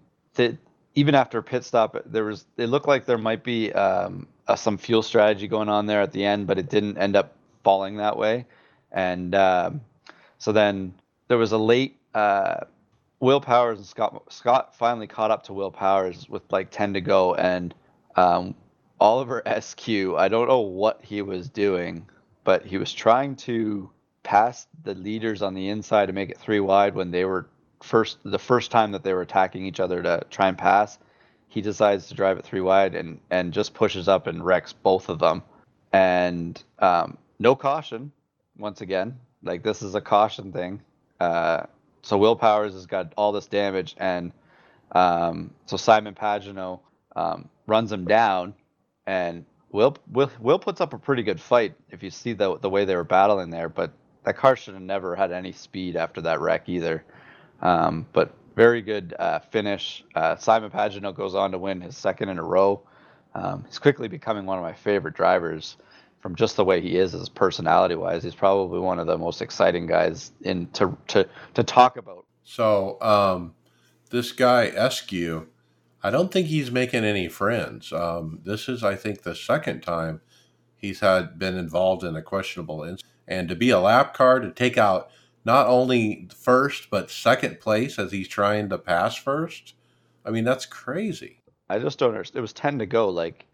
even after pit stop, there was it looked like there might be um, some fuel strategy going on there at the end, but it didn't end up falling that way. And um, so then there was a late. Uh, Will Powers and Scott Scott finally caught up to Will Powers with like 10 to go and um, Oliver Askew, I don't know what he was doing, but he was trying to pass the leaders on the inside to make it three wide when they were first the first time that they were attacking each other to try and pass. He decides to drive it three wide and and just pushes up and wrecks both of them. And um, no caution once again. Like this is a caution thing. Uh, so Will Powers has got all this damage, and um, so Simon Pagenaud um, runs him down, and Will, Will Will puts up a pretty good fight if you see the the way they were battling there. But that car should have never had any speed after that wreck either. Um, but very good uh, finish. Uh, Simon Pagenaud goes on to win his second in a row. Um, he's quickly becoming one of my favorite drivers from just the way he is as personality wise. He's probably one of the most exciting guys in to to to talk about. So um, this guy Askew, I don't think he's making any friends. Um, this is, I think, the second time he's had been involved in a questionable incident, and to be a lap car to take out not only first but second place as he's trying to pass first. I mean, that's crazy. I just don't understand. It was ten to go. Like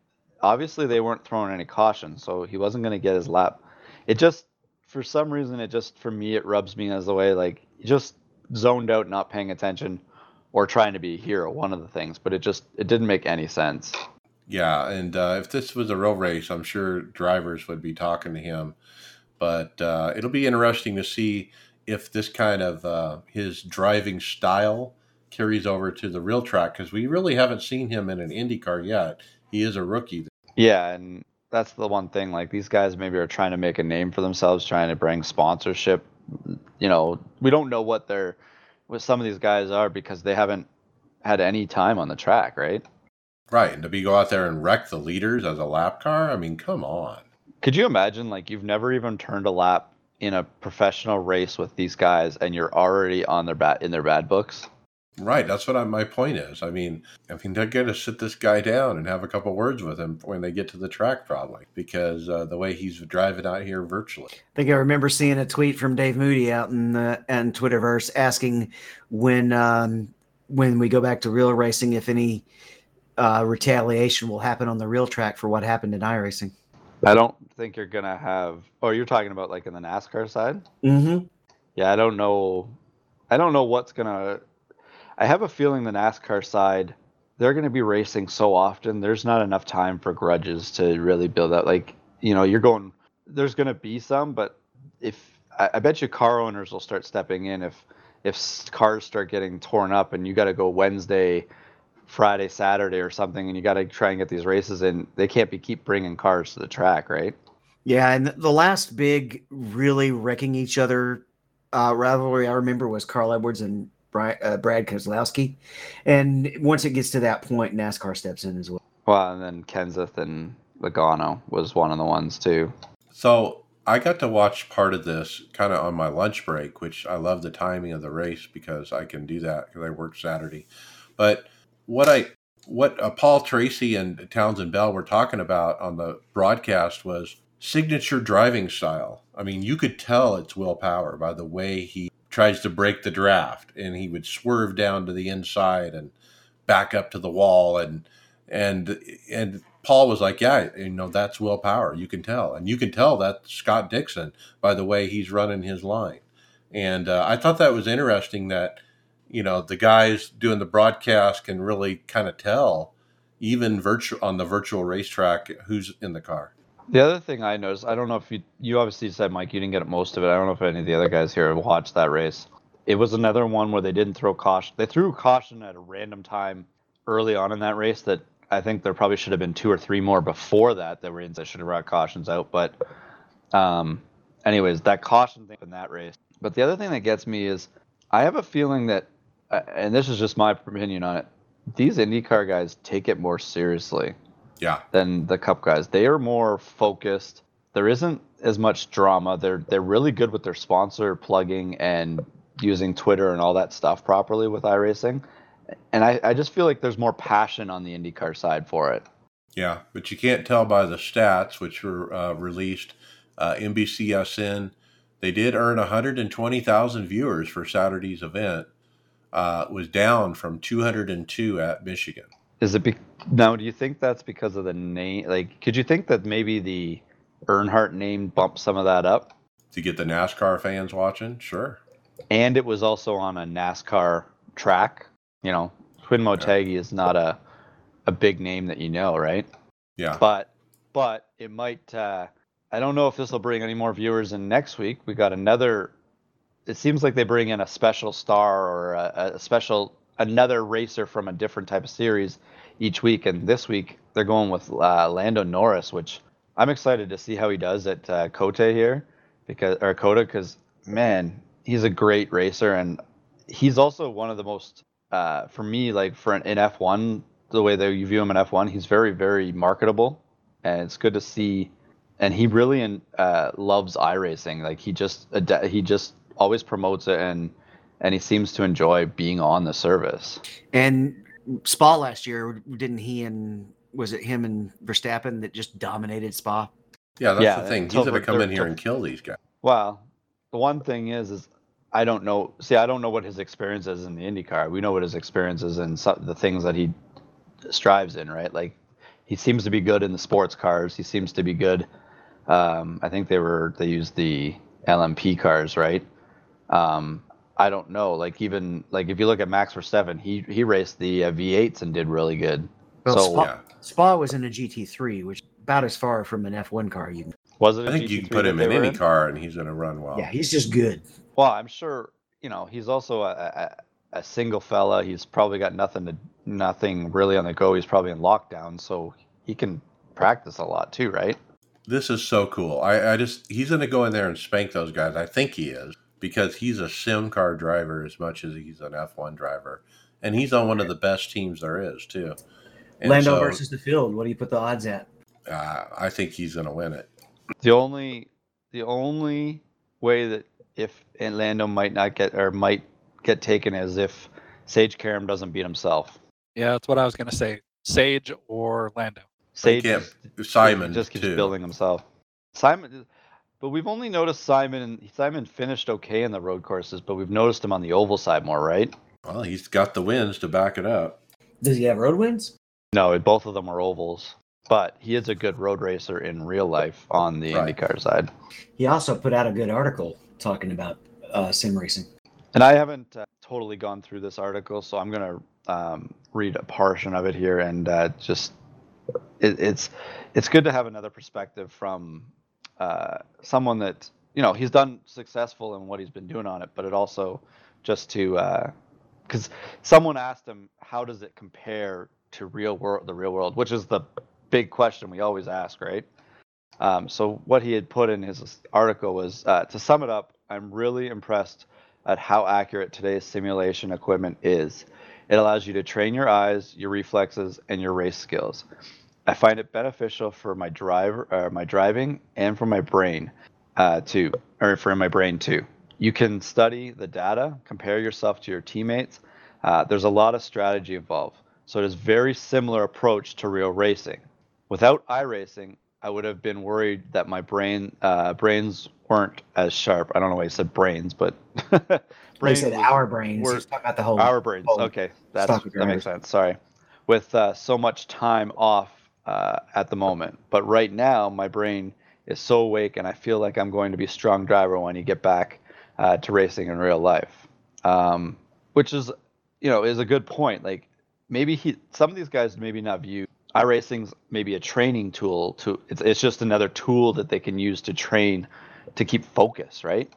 obviously they weren't throwing any caution, so he wasn't going to get his lap. It just, for some reason, it just for me it rubs me as the way like just zoned out, not paying attention, or trying to be a hero. One of the things, but it just it didn't make any sense. Yeah, and uh, if this was a real race, I'm sure drivers would be talking to him. But uh, it'll be interesting to see if this kind of uh, his driving style carries over to the real track because we really haven't seen him in an IndyCar yet. He is a rookie. Yeah, and that's the one thing. Like these guys maybe are trying to make a name for themselves, trying to bring sponsorship. You know, we don't know what they're what some of these guys are because they haven't had any time on the track, right? Right, and to be go out there and wreck the leaders as a lap car, I mean, come on. Could you imagine like you've never even turned a lap in a professional race with these guys and you're already on their bat in their bad books? Right, that's what I, my point is. I mean, I mean, they're going to sit this guy down and have a couple words with him when they get to the track, probably, because uh, the way he's driving out here virtually. I think I remember seeing a tweet from Dave Moody out in the and Twitterverse asking when um, when we go back to real racing if any uh, retaliation will happen on the real track for what happened in iRacing. I don't think you're gonna have. Oh, you're talking about like in the NASCAR side. Mm-hmm. Yeah, I don't know. I don't know what's gonna I have a feeling the NASCAR side, they're going to be racing so often. There's not enough time for grudges to really build up. Like, you know, you're going, there's going to be some, but if I, I bet you car owners will start stepping in if if cars start getting torn up and you got to go Wednesday, Friday, Saturday or something, and you got to try and get these races in. They can't be keep bringing cars to the track, right? Yeah, and the last big really wrecking each other uh, rivalry I remember was Carl Edwards and Brad, uh, Brad Keselowski. And once it gets to that point, NASCAR steps in as well. Well, and then Kenseth and Logano was one of the ones too. So I got to watch part of this kind of on my lunch break, which I love the timing of the race because I can do that because I work Saturday. But what I what uh, Paul Tracy and Townsend Bell were talking about on the broadcast was signature driving style. I mean, you could tell it's Will Power by the way he tries to break the draft and he would swerve down to the inside and back up to the wall and and and Paul was like, yeah, you know that's Will Power. You can tell, and you can tell that Scott Dixon by the way he's running his line. And uh, I thought that was interesting that you know the guys doing the broadcast can really kind of tell even virtual on the virtual racetrack who's in the car. The other thing I noticed, I don't know if you you obviously said Mike you didn't get most of it. I don't know if any of the other guys here watched that race. It was another one where they didn't throw caution. They threw caution at a random time early on in that race that I think there probably should have been two or three more before that that were in that should have brought cautions out. But um, anyways, that caution thing in that race. But the other thing that gets me is I have a feeling that, uh, and this is just my opinion on it, these IndyCar guys take it more seriously yeah. than the Cup guys. They are more focused. There isn't as much drama. They're they're really good with their sponsor plugging and using Twitter and all that stuff properly with iRacing. and I, I just feel like there's more passion on the IndyCar side for it. Yeah, but you can't tell by the stats, which were uh, released. Uh, NBCSN, they did earn 120,000 viewers for Saturday's event. Uh, was down from 202 at Michigan. Is it be- now? Do you think that's because of the name? Like, could you think that maybe the Earnhardt name bumped some of that up? To get the NASCAR fans watching, sure. And it was also on a NASCAR track. You know, Twin Motegi is not a a big name that you know, right? Yeah. But but it might. Uh, I don't know if this will bring any more viewers in next week. We got another. It seems like they bring in a special star or a, a special another racer from a different type of series each week, and this week they're going with uh, Lando Norris, which I'm excited to see how he does at uh, Cote here, because or COTA, because man, he's a great racer, and he's also one of the most uh, for me like for an in F1 the way that you view him in F1, he's very very marketable, and it's good to see. And he really uh, loves iRacing. Like he just he just always promotes it, and and he seems to enjoy being on the service. And Spa last year, didn't he and was it him and Verstappen that just dominated Spa? Yeah, that's yeah, the thing. He's going to come in here and kill these guys. Well, the one thing is, is I don't know. See, I don't know what his experience is in the IndyCar. We know what his experience is in some, the things that he strives in, right? Like he seems to be good in the sports cars. He seems to be good. Um, I think they were they used the LMP cars, right? Um, I don't know. Like even like if you look at Max Verstappen, he he raced the uh, V8s and did really good. Well, so Spa, yeah. Spa was in a GT3, which about as far from an F1 car you can. Was it? I think GT3 you can put him in any in? car and he's going to run well. Yeah, he's just good. Well, I'm sure you know he's also a, a, a single fella. He's probably got nothing to nothing really on the go. He's probably in lockdown, so he can practice a lot too, right? This is so cool. I, I just he's going to go in there and spank those guys. I think he is because he's a sim car driver as much as he's an F1 driver, and he's on one of the best teams there is too. And Lando so, versus the field. What do you put the odds at? Uh, I think he's going to win it. The only, the only way that if Lando might not get or might get taken is if Sage Karam doesn't beat himself. Yeah, that's what I was going to say. Sage or Lando. Sage, just, Simon just keeps too. building himself. Simon, but we've only noticed Simon. Simon finished okay in the road courses, but we've noticed him on the oval side more, right? Well, he's got the wins to back it up. Does he have road wins? No, both of them are ovals. But he is a good road racer in real life on the right. IndyCar side. He also put out a good article talking about uh, sim racing. And I haven't uh, totally gone through this article, so I'm going to um, read a portion of it here and uh, just it, it's it's good to have another perspective from uh, someone that you know he's done successful in what he's been doing on it, but it also just to because uh, someone asked him how does it compare to real world the real world, which is the big question we always ask, right? Um, so what he had put in his article was uh, to sum it up. I'm really impressed at how accurate today's simulation equipment is. It allows you to train your eyes, your reflexes, and your race skills. I find it beneficial for my driver, uh, my driving, and for my brain, uh, too, or for my brain too. You can study the data, compare yourself to your teammates. Uh, there's a lot of strategy involved, so it is very similar approach to real racing. Without iRacing, I would have been worried that my brain uh, brains weren't as sharp. I don't know why he said brains, but brains. said our brains. We're talking about the whole our brains. Whole okay, that makes sense. Sorry, with uh, so much time off uh, at the moment, but right now my brain is so awake, and I feel like I'm going to be a strong driver when you get back uh, to racing in real life. Um, which is, you know, is a good point. Like maybe he, some of these guys maybe not view iRacing's maybe a training tool to it's, it's just another tool that they can use to train to keep focus, right?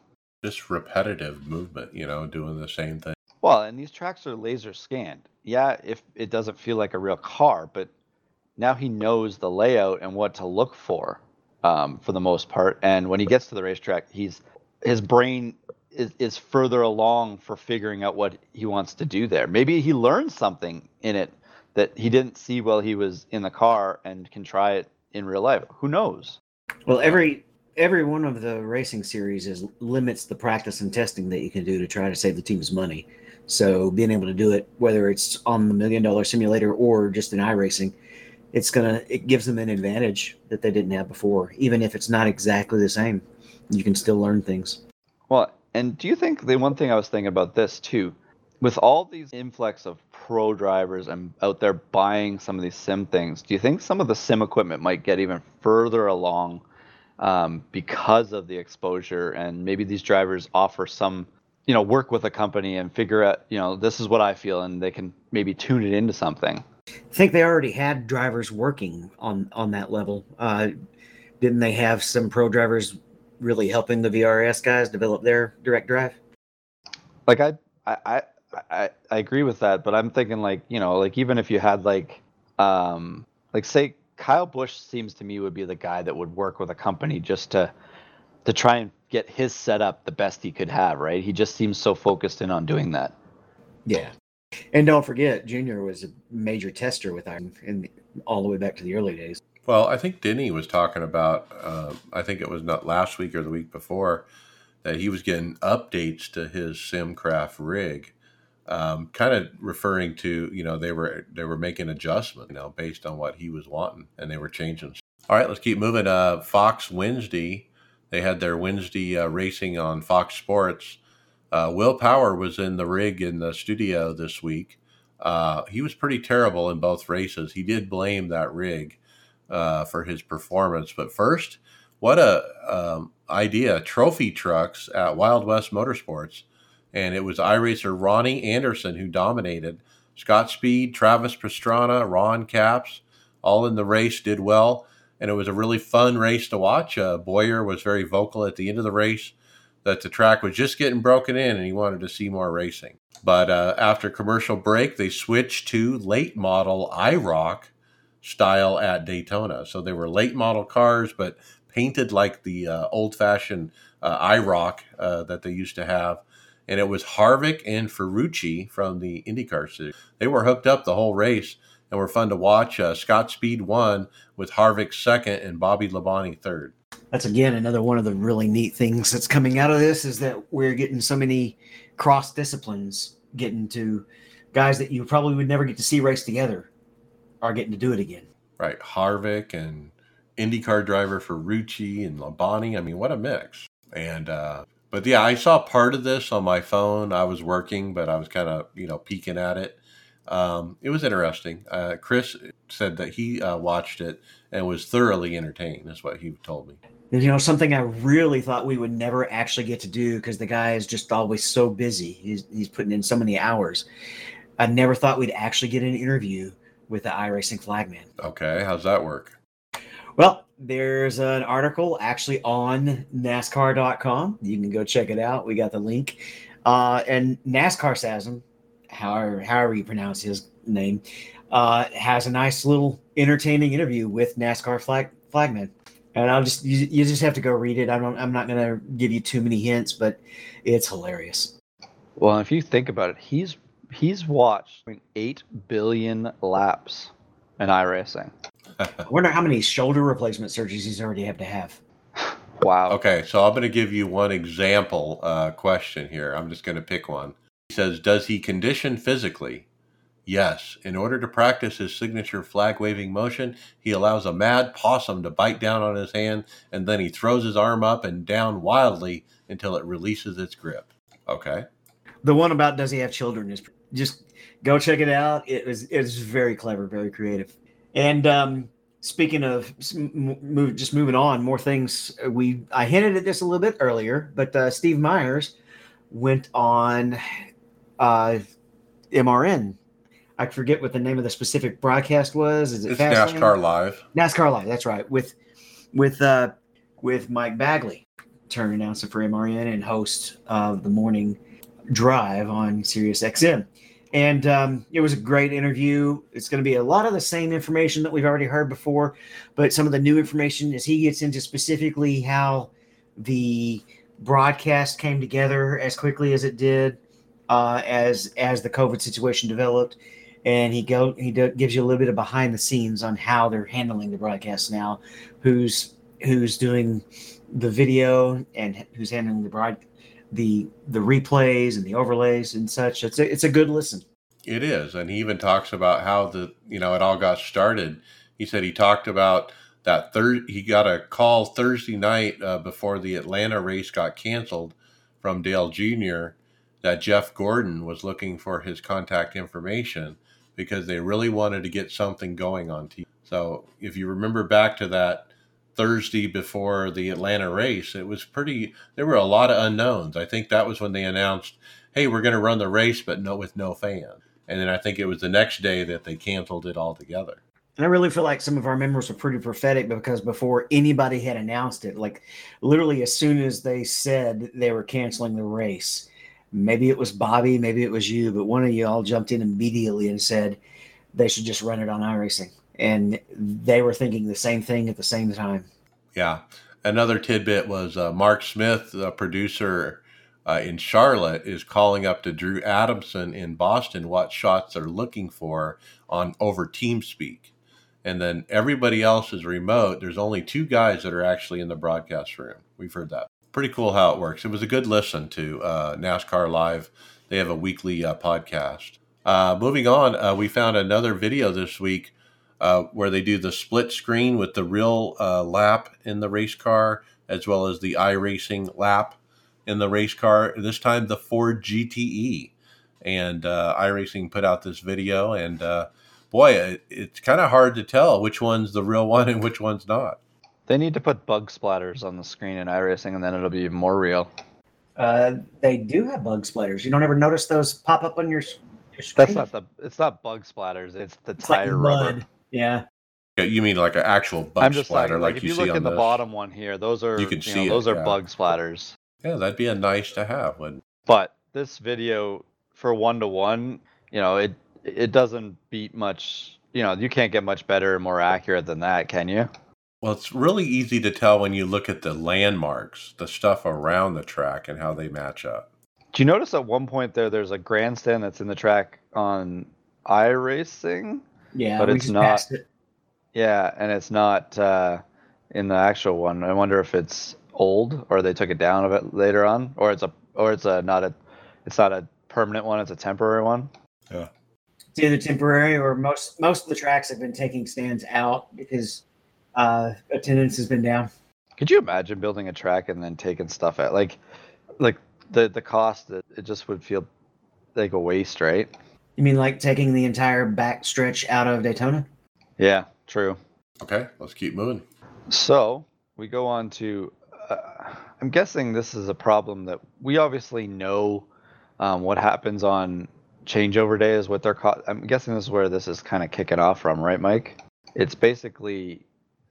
Just repetitive movement, you know, doing the same thing. Well, and these tracks are laser scanned. Yeah, if it doesn't feel like a real car, but now he knows the layout and what to look for um, for the most part. And when he gets to the racetrack, he's his brain is, is further along for figuring out what he wants to do there. Maybe he learns something in it that he didn't see while he was in the car and can try it in real life. Who knows? Well, every every one of the racing series is limits the practice and testing that you can do to try to save the team's money. So being able to do it, whether it's on the million dollar simulator or just in iRacing, it's gonna it gives them an advantage that they didn't have before. Even if it's not exactly the same, you can still learn things. Well, and do you think the one thing I was thinking about this too, with all these influx of pro drivers and out there buying some of these sim things, do you think some of the sim equipment might get even further along um, because of the exposure and maybe these drivers offer some you know work with a company and figure out you know this is what i feel and they can maybe tune it into something I think they already had drivers working on on that level. Uh, didn't they have some pro drivers really helping the VRS guys develop their direct drive? like I, I i i agree with that but i'm thinking like you know like even if you had like um like say kyle Busch seems to me would be the guy that would work with a company just to to try and get his setup the best he could have right he just seems so focused in on doing that Yeah. And don't forget, Junior was a major tester with Iron in all the way back to the early days. Well, I think Denny was talking about. Uh, I think it was not last week or the week before that he was getting updates to his SimCraft rig, um, kind of referring to you know they were they were making adjustments you know based on what he was wanting and they were changing. All right, let's keep moving. Uh, Fox Wednesday, they had their Wednesday uh, racing on Fox Sports. Uh, Will Power was in the rig in the studio this week. Uh, he was pretty terrible in both races. He did blame that rig uh, for his performance. But first, what a um, idea! Trophy trucks at Wild West Motorsports, and it was iRacer Ronnie Anderson who dominated. Scott Speed, Travis Pastrana, Ron Capps, all in the race did well, and it was a really fun race to watch. Uh, Bowyer was very vocal at the end of the race that the track was just getting broken in, and he wanted to see more racing. But uh, after commercial break, they switched to late model IROC style at Daytona. So they were late model cars, but painted like the uh, old fashioned uh, IROC uh, that they used to have. And it was Harvick and Ferrucci from the IndyCar series. They were hooked up the whole race and were fun to watch. Uh, Scott Speed won with Harvick second and Bobby Labonte third. That's again another one of the really neat things that's coming out of this is that we're getting so many cross disciplines getting to guys that you probably would never get to see race together are getting to do it again. Right, Harvick and IndyCar driver for Ferrucci and Labonte. I mean, what a mix! And uh, but yeah, I saw part of this on my phone. I was working, but I was kind of you know peeking at it. Um, it was interesting. Uh, Chris said that he uh, watched it and was thoroughly entertained. That's what he told me. You know, something I really thought we would never actually get to do because the guy is just always so busy. He's he's putting in so many hours. I never thought we'd actually get an interview with the iRacing flagman. Okay, how's that work? Well, there's an article actually on NASCAR.com. You can go check it out. We got the link. Uh, and NASCAR Sasm, however, however you pronounce his name, uh, has a nice little entertaining interview with NASCAR flag flagman. And I'll just you, you just have to go read it. I don't I'm not gonna give you too many hints, but it's hilarious. well if you think about it he's he's watched 8 billion laps in iRacing. I wonder how many shoulder replacement surgeries he's already have to have. Wow. Okay, so I'm going to give you one example uh, question here. I'm just going to pick one. He says, Does he condition physically? Yes. In order to practice his signature flag waving motion, he allows a mad possum to bite down on his hand, and then he throws his arm up and down wildly until it releases its grip. Okay. The one about does he have children is just go check it out. It was it's very clever, very creative. And um, speaking of move, just moving on, more things. uh, We I hinted at this a little bit earlier, but uh, Steve Myers went on uh, MRN. I forget what the name of the specific broadcast was. Is it It's Fastlane? NASCAR Live. NASCAR Live. That's right. With with uh, with Mike Bagley, turn announcer for MRN and host of the morning drive on Sirius XM. And um, it was a great interview. It's going to be a lot of the same information that we've already heard before, but some of the new information as he gets into specifically how the broadcast came together as quickly as it did uh, as as the COVID situation developed, and he go he do, gives you a little bit of behind the scenes on how they're handling the broadcast now, who's who's doing the video and who's handling the broad the the replays and the overlays and such. It's a it's a good listen. It is, and he even talks about how the you know it all got started. He said he talked about that third. He got a call Thursday night uh, before the Atlanta race got canceled from Dale Jr. that Jeff Gordon was looking for his contact information because they really wanted to get something going on TV. So if you remember back to that Thursday before the Atlanta race, it was pretty. There were a lot of unknowns. I think that was when they announced, "Hey, we're going to run the race, but no with no fans." And then I think it was the next day that they canceled it altogether. And I really feel like some of our members were pretty prophetic because before anybody had announced it, like literally as soon as they said they were canceling the race, maybe it was Bobby, maybe it was you, but one of you all jumped in immediately and said they should just run it on iRacing. And they were thinking the same thing at the same time. Yeah. Another tidbit was uh, Mark Smith, the producer uh, in Charlotte, is calling up to Drew Adamson in Boston what shots they're looking for on over TeamSpeak and then everybody else is remote. There's only two guys that are actually in the broadcast room. We've heard that. Pretty cool how it works. It was a good listen to uh, NASCAR Live. They have a weekly uh, podcast. Uh, moving on, uh, we found another video this week uh, where they do the split screen with the real uh, lap in the race car as well as the iRacing lap in the race car. This time, the Ford GTE. And iRacing put out this video and boy, it, it's kind of hard to tell which one's the real one and which one's not. They need to put bug splatters on the screen in iRacing, and then it'll be even more real. Uh, they do have bug splatters. You don't ever notice those pop up on your, your screen? That's not the. It's not bug splatters. It's the it's tire like rubber. Yeah. Yeah, you mean like an actual bug I'm just splatter, like, like, if you, you look in the bottom one here, those are you can you see know, those are yeah. bug splatters. Yeah, that'd be a nice to have. When... But this video for one to one, you know, it it doesn't beat much you know, you can't get much better and more accurate than that, can you? Well, it's really easy to tell when you look at the landmarks, the stuff around the track, and how they match up. Do you notice at one point there, there's a grandstand that's in the track on iRacing? Yeah, but it's not. It. Yeah, and it's not uh, in the actual one. I wonder if it's old or they took it down a bit later on, or it's a or it's a not a it's not a permanent one. It's a temporary one. Yeah it's either temporary or most most of the tracks have been taking stands out because uh, attendance has been down. Could you imagine building a track and then taking stuff out? Like, like the the cost that it just would feel like a waste, right? You mean like taking the entire back stretch out of Daytona? Yeah, true. Okay, let's keep moving. So we go on to. Uh, I'm guessing this is a problem that we obviously know um, what happens on changeover day is what they're called. I'm guessing this is where this is kind of kicking off from, right, Mike? It's basically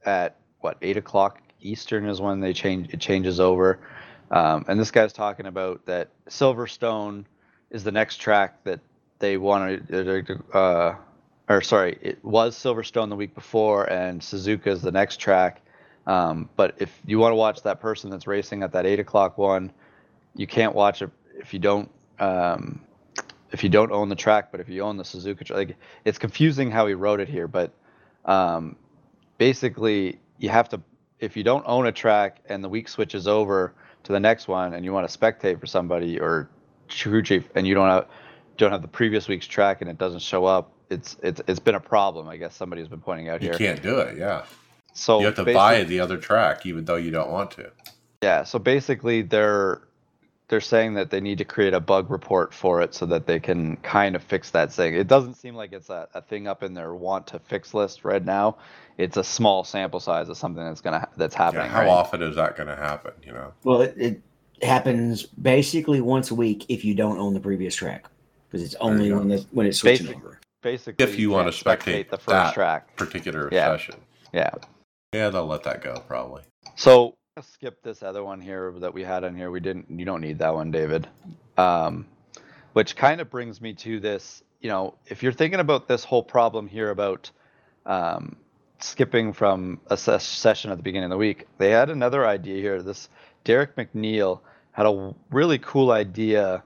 at what eight o'clock Eastern is when they change. It changes over, um, and this guy's talking about that Silverstone is the next track that they wanted. Uh, or sorry, it was Silverstone the week before, and Suzuka is the next track. Um, but if you want to watch that person that's racing at that eight o'clock one, you can't watch it if you don't um, if you don't own the track, but if you own the Suzuka like it's confusing how he wrote it here, but um, basically you have to if you don't own a track and the week switches over to the next one and you want to spectate for somebody or crew chief and you don't have don't have the previous week's track and it doesn't show up, it's it's it's been a problem. I guess somebody's been pointing out you here. You can't do it, yeah. So you have to buy the other track even though you don't want to. Yeah, so basically they're they're saying that they need to create a bug report for it so that they can kind of fix that thing. It doesn't seem like it's a, a thing up in their want to fix list right now. It's a small sample size of something that's gonna that's happening. Yeah, how right? often is that going to happen? You know. Well, it, it, happens basically once a week if you don't own the previous track because it's only when the, when it's switching basically, over. Basically, if you, you want to spectate, spectate, the first track particular yeah. session. Yeah. Yeah, they'll let that go probably. So skip this other one here that we had on here. We didn't. You don't need that one, David. Um, which kind of brings me to this. You know, if you're thinking about this whole problem here about um, skipping from a ses- session at the beginning of the week, they had another idea here. This Derek McNeil had a really cool idea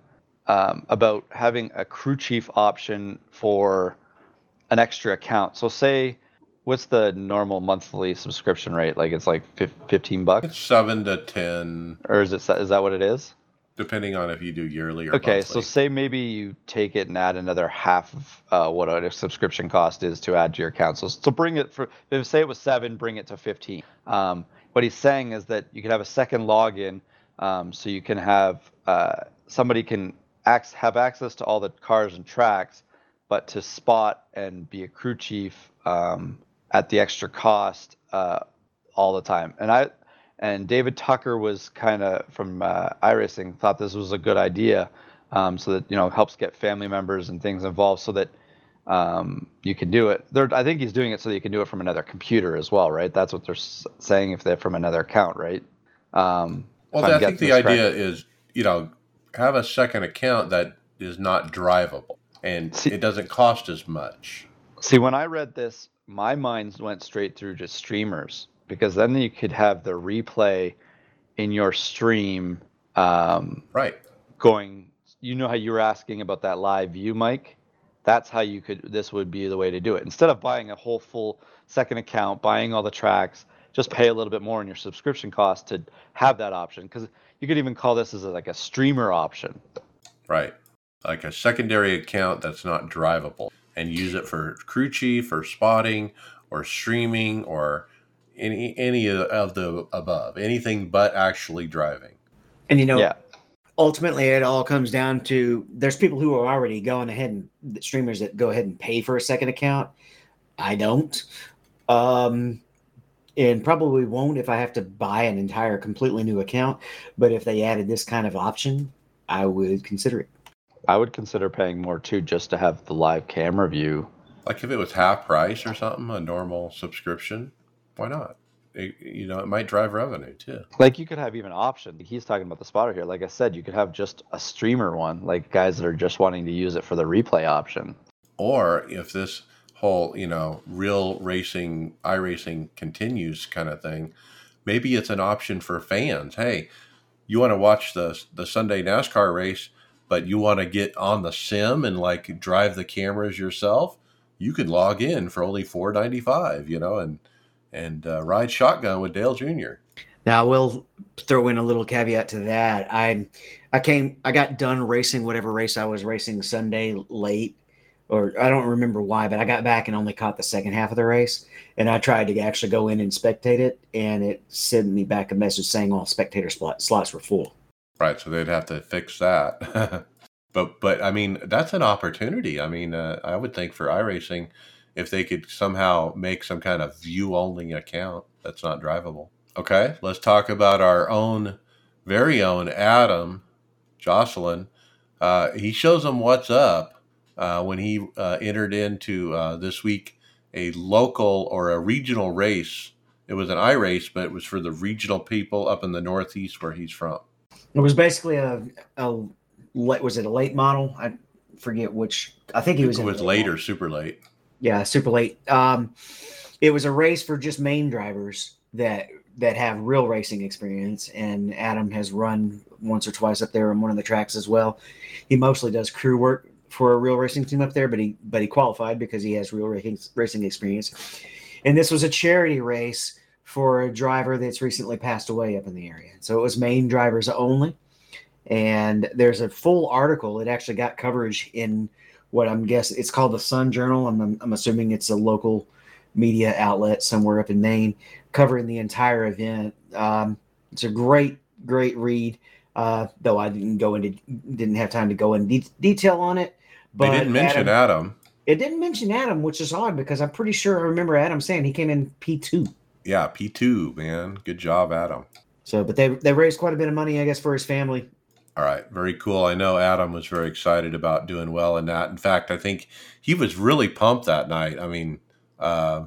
um, about having a crew chief option for an extra account. So say what's the normal monthly subscription rate? Like it's like fif- fifteen It's bucks, seven to ten, or is it is that what it is? depending on if you do yearly or Okay, so say maybe you take it and add another half of uh, what a subscription cost is to add to your account. So, so bring it for if say it was seven, bring it to fifteen. Um, what he's saying is that you can have a second login, um, so you can have uh, somebody can ac- have access to all the cars and tracks, but to spot and be a crew chief um, at the extra cost uh, all the time. And I and David Tucker was kind of from uh, iRacing thought this was a good idea, um, so that you know helps get family members and things involved, so that um, you can do it. They're, I think he's doing it so that you can do it from another computer as well, right? That's what they're s- saying if they're from another account, right? Um, Well, I'm think the idea correct. is, you know, have a second account that is not drivable and See- it doesn't cost as much. See, when I read this, my mind went straight through to streamers because then you could have the replay in your stream um, Right. going. You know how you were asking about that live view, Mike? That's how you could. This would be the way to do it. Instead of buying a whole full second account, buying all the tracks, just pay a little bit more in your subscription cost to have that option. Because you could even call this as a, like a streamer option. Right. Like a secondary account that's not drivable and use it for crew chief or spotting or streaming or any any of the above. Anything but actually driving. And you know, Yeah. ultimately, it all comes down to there's people who are already going ahead and the streamers that go ahead and pay for a second account. I don't. Um, and probably won't if I have to buy an entire completely new account. But if they added this kind of option, I would consider it. I would consider paying more too, just to have the live camera view. Like if it was half price or something, a normal subscription, why not? It, you know, it might drive revenue too. Like you could have even option. He's talking about the spotter here. Like I said, you could have just a streamer one, like guys that are just wanting to use it for the replay option. Or if this whole, you know, real racing, iRacing continues kind of thing, maybe it's an option for fans. Hey, you want to watch the the Sunday NASCAR race, but you want to get on the sim and like drive the cameras yourself? You could log in for only four ninety five, you know, and and uh, ride shotgun with Dale Jr. Now I will throw in a little caveat to that. I I came I got done racing whatever race I was racing Sunday late or I don't remember why, but I got back and only caught the second half of the race and I tried to actually go in and spectate it and it sent me back a message saying all spectator slot, slots were full. Right, so they'd have to fix that. but but I mean that's an opportunity. I mean, uh, I would think for iRacing, if they could somehow make some kind of view only account that's not drivable. Okay, let's talk about our own, very own Adam Josselyn. Uh, he shows them what's up uh, when he uh, entered into uh, this week a local or a regional race. It was an iRace, but it was for the regional people up in the Northeast where he's from. It was basically a, a late was it a late model? I forget which I think he was it was late late model. or super late. Yeah, super late. Um, it was a race for just Maine drivers that that have real racing experience, and Adam has run once or twice up there on one of the tracks as well. He mostly does crew work for a real racing team up there, but he but he qualified because he has real racing racing experience. And this was a charity race for a driver that's recently passed away up in the area. So it was Maine drivers only. And there's a full article. It actually got coverage in what I'm guessing it's called the Sun Journal. I'm, I'm assuming it's a local media outlet somewhere up in Maine covering the entire event. Um, it's a great, great read. Uh, though I didn't go into, didn't have time to go in de- detail on it. They But didn't mention Adam, Adam. it didn't mention Adam, which is odd because I'm pretty sure I remember Adam saying he came in P2. Yeah, P two man. Good job, Adam. So, but they they raised quite a bit of money, I guess, for his family. All right, very cool. I know Adam was very excited about doing well in that. In fact, I think he was really pumped that night. I mean, uh,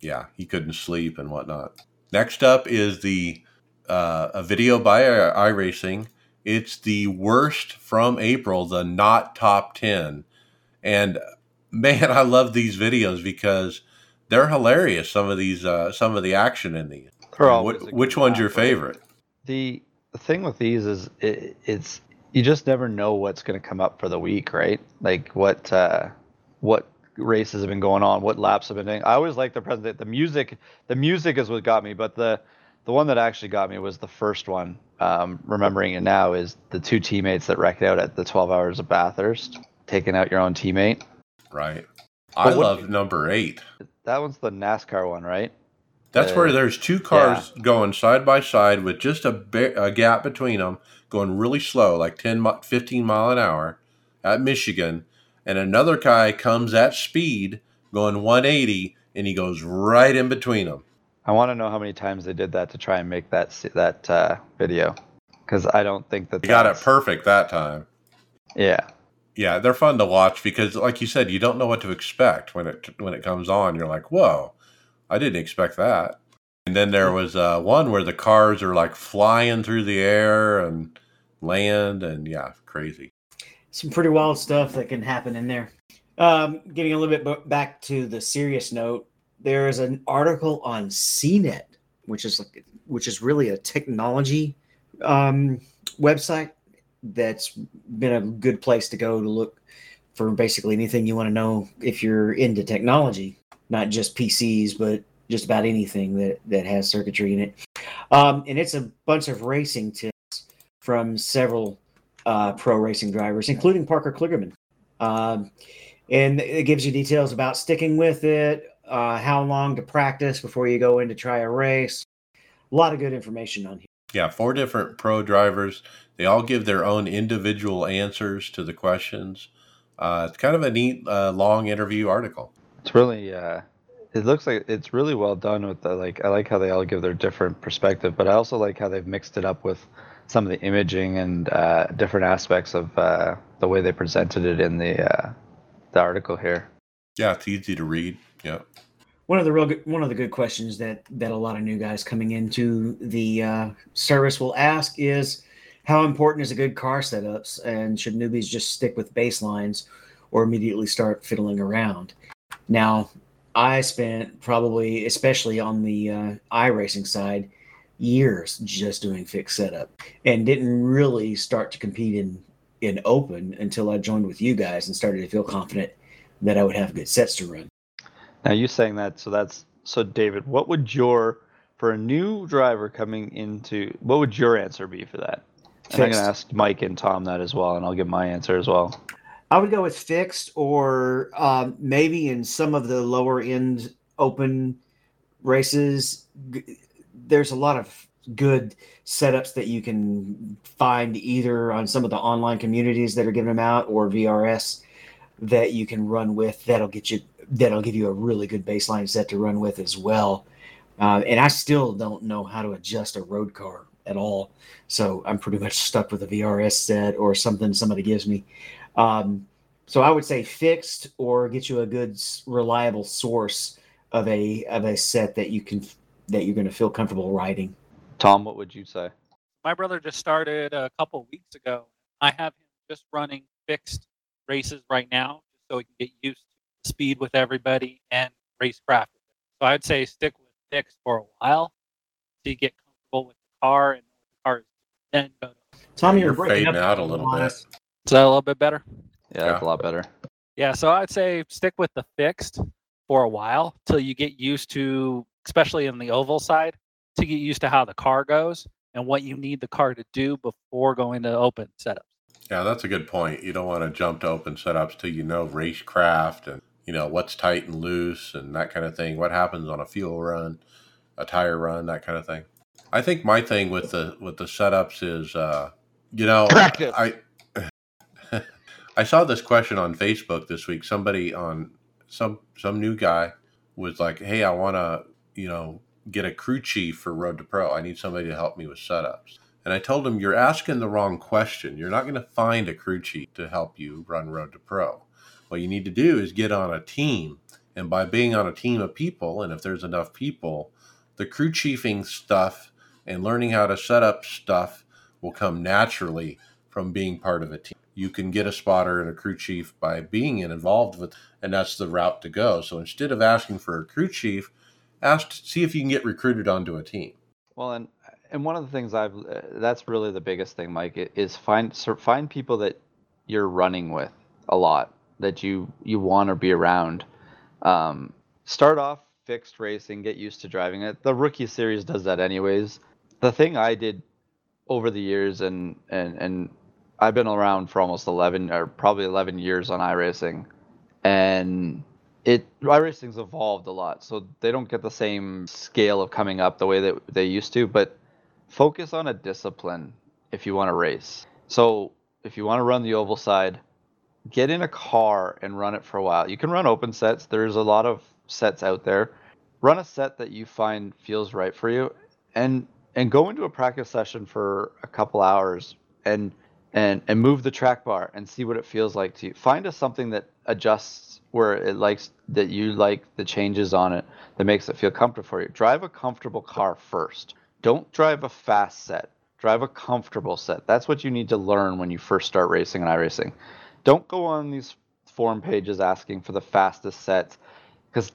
yeah, he couldn't sleep and whatnot. Next up is the uh, a video by iRacing. It's the worst from April, the not top ten, and man, I love these videos because they're hilarious. Some of these, uh, some of the action in these. What- always a good which one's your favorite? The the thing with these is it, it's you just never know what's going to come up for the week, right? Like what uh, what races have been going on, what laps have been doing. I always like the present. The music, the music is what got me, but the the one that actually got me was the first one. Um, remembering it now is the two teammates that wrecked out at the 12 hours of Bathurst, taking out your own teammate. Right. I But what- love number eight. That one's the NASCAR one, right? That's Uh, where there's two cars going side by side with just a, ba- a gap between them, going really slow, like 10, 15 mile an hour at Michigan. And another guy comes at speed going 180 and he goes right in between them. I want to know how many times they did that to try and make that that uh, video, because I don't think that He got it perfect that time. Yeah, Yeah, they're fun to watch because, like you said, you don't know what to expect when it when it comes on. You're like, "Whoa, I didn't expect that." And then there was uh, one where the cars are like flying through the air and land, and yeah, crazy. some pretty wild stuff that can happen in there. Um, getting a little bit back to the serious note, there is an article on CNET, which is like, which is really a technology um, website that's been a good place to go to look for basically anything you want to know if you're into technology, not just PCs, but just about anything that that has circuitry in it. Um, and it's a bunch of racing tips from several uh, pro racing drivers, including Parker Kligerman. Um, and it gives you details about sticking with it, uh, how long to practice before you go in to try a race. A lot of good information on here. Yeah, four different pro drivers. They all give their own individual answers to the questions. Uh, it's kind of a neat, uh, long interview article. it's really. Uh, it looks like it's really well done with the like. I like how they all give their different perspective, but I also like how they've mixed it up with some of the imaging and uh, different aspects of uh, the way they presented it in the uh, the article here. Yeah, it's easy to read. Yeah. One of the real good, one of the good questions that that a lot of new guys coming into the uh, service will ask is how important is a good car setups and should newbies just stick with baselines or immediately start fiddling around? Now i spent probably especially on the uh, iRacing side years just doing fixed setup and didn't really start to compete in in open until i joined with you guys and started to feel confident that i would have good sets to run Now you saying that, so that's so David. What would your for a new driver coming into what would your answer be for that? And I'm gonna ask Mike and Tom that as well, and I'll give my answer as well. I would go with fixed, or um, maybe in some of the lower end open races, g- there's a lot of good setups that you can find either on some of the online communities that are giving them out or VRS that you can run with. That'll get you. That'll give you a really good baseline set to run with as well. Uh, and I still don't know how to adjust a road car at all, so I'm pretty much stuck with a VRS set or something somebody gives me. Um, so I would say fixed or get you a good reliable source of a of a set that you can that you're going to feel comfortable riding. Tom, what would you say? My brother just started a couple weeks ago. I have him just running fixed races right now, just so he can get used to speed with everybody and racecraft. with it. So I'd say stick with fixed for a while so you get comfortable with the car and the car is then go to. Tommy, You're you're breaking fading up out a little bit. Is that a little bit better? Yeah, that's a lot better. Yeah, so I'd say stick with the fixed for a while till you get used to, especially in the oval side, to get used to how the car goes and what you need the car to do before going to open setups. Yeah, that's a good point. You don't want to jump to open setups till you know racecraft and you know what's tight and loose and that kind of thing. What happens on a fuel run, a tire run, that kind of thing. I think my thing with the with the setups is, uh, you know, Practice. I I saw this question on Facebook this week. Somebody on some some new guy was like, "Hey, I want to, you know, get a crew chief for Road to Pro. I need somebody to help me with setups." And I told him, You're asking the wrong question. You're not going to find a crew chief to help you run Road to Pro. What you need to do is get on a team. And by being on a team of people, and if there's enough people, the crew chiefing stuff and learning how to set up stuff will come naturally from being part of a team. You can get a spotter and a crew chief by being involved with, and that's the route to go. So instead of asking for a crew chief, ask to see if you can get recruited onto a team. Well, and and one of the things I've uh, that's really the biggest thing, Mike, is find find people that you're running with a lot that you you want to be around. Um, start off fixed racing, get used to driving it. The rookie series does that anyways. The thing I did over the years, and and and I've been around for almost eleven or probably eleven years on iRacing, and it iRacing's evolved a lot, so they don't get the same scale of coming up the way that they used to. But focus on a discipline if you want to race. So if you want to run the oval side, get in a car and run it for a while. You can run open sets. There's a lot of sets out there. Run a set that you find feels right for you, and and go into a practice session for a couple hours and and and move the track bar and see what it feels like to you. Find a something that adjusts where it likes that you like the changes on it that makes it feel comfortable for you. Drive a comfortable car first. Don't drive a fast set. Drive a comfortable set. That's what you need to learn when you first start racing and iRacing. Don't go on these forum pages asking for the fastest sets because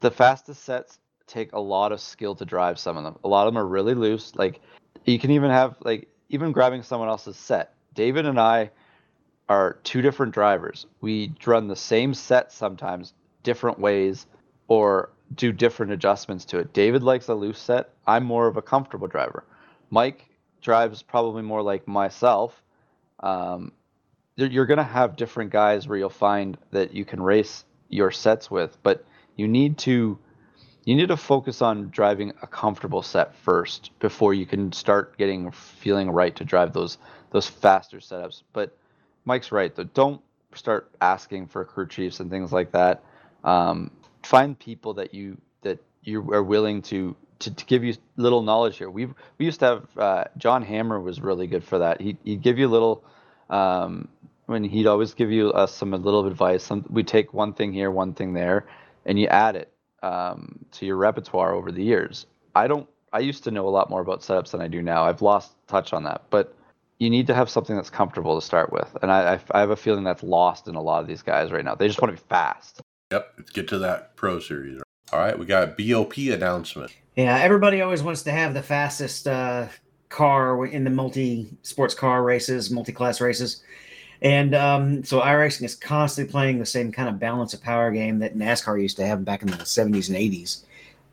the fastest sets take a lot of skill to drive some of them. A lot of them are really loose. Like you can even have like even grabbing someone else's set. David and I are two different drivers. We run the same set sometimes, different ways, or do different adjustments to it. David likes a loose set. I'm more of a comfortable driver. Mike drives probably more like myself. Um, you're going to have different guys where you'll find that you can race your sets with, but you need to you need to focus on driving a comfortable set first before you can start getting feeling right to drive those those faster setups. But Mike's right though. Don't start asking for crew chiefs and things like that. Um, find people that you that you are willing to, to, to give you little knowledge here. We we used to have uh, John Hammer was really good for that. He he'd give you little. Um, when he'd always give you uh, some a little advice. Some we take one thing here, one thing there, and you add it um, to your repertoire over the years. I don't. I used to know a lot more about setups than I do now. I've lost touch on that, but you need to have something that's comfortable to start with, and I, I, I have a feeling that's lost in a lot of these guys right now. They just want to be fast. Yep, let's get to that pro series. All right, we got BOP announcement. Yeah, everybody always wants to have the fastest uh, car in the multi sports car races, multi class races. And um, so iRacing is constantly playing the same kind of balance of power game that NASCAR used to have back in the 70s and 80s.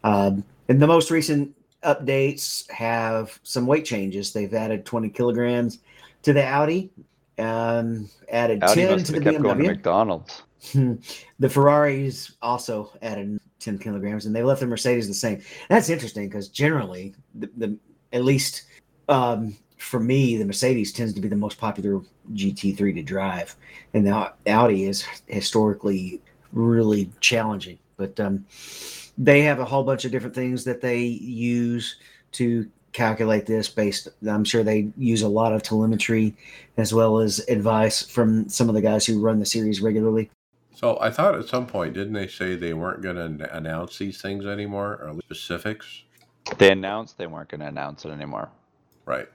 Um, and the most recent updates have some weight changes. They've added 20 kilograms to the Audi, um, added Audi 10 to the kept going to McDonald's. the Ferraris also added 10 kilograms, and they left the Mercedes the same. That's interesting because generally, the, the at least um, for me, the Mercedes tends to be the most popular GT3 to drive, and the Audi is historically really challenging. But um, they have a whole bunch of different things that they use to calculate this based i'm sure they use a lot of telemetry as well as advice from some of the guys who run the series regularly So I thought at some point, didn't they say they weren't going to announce these things anymore, or at least specifics? They announced they weren't going to announce it anymore. Right.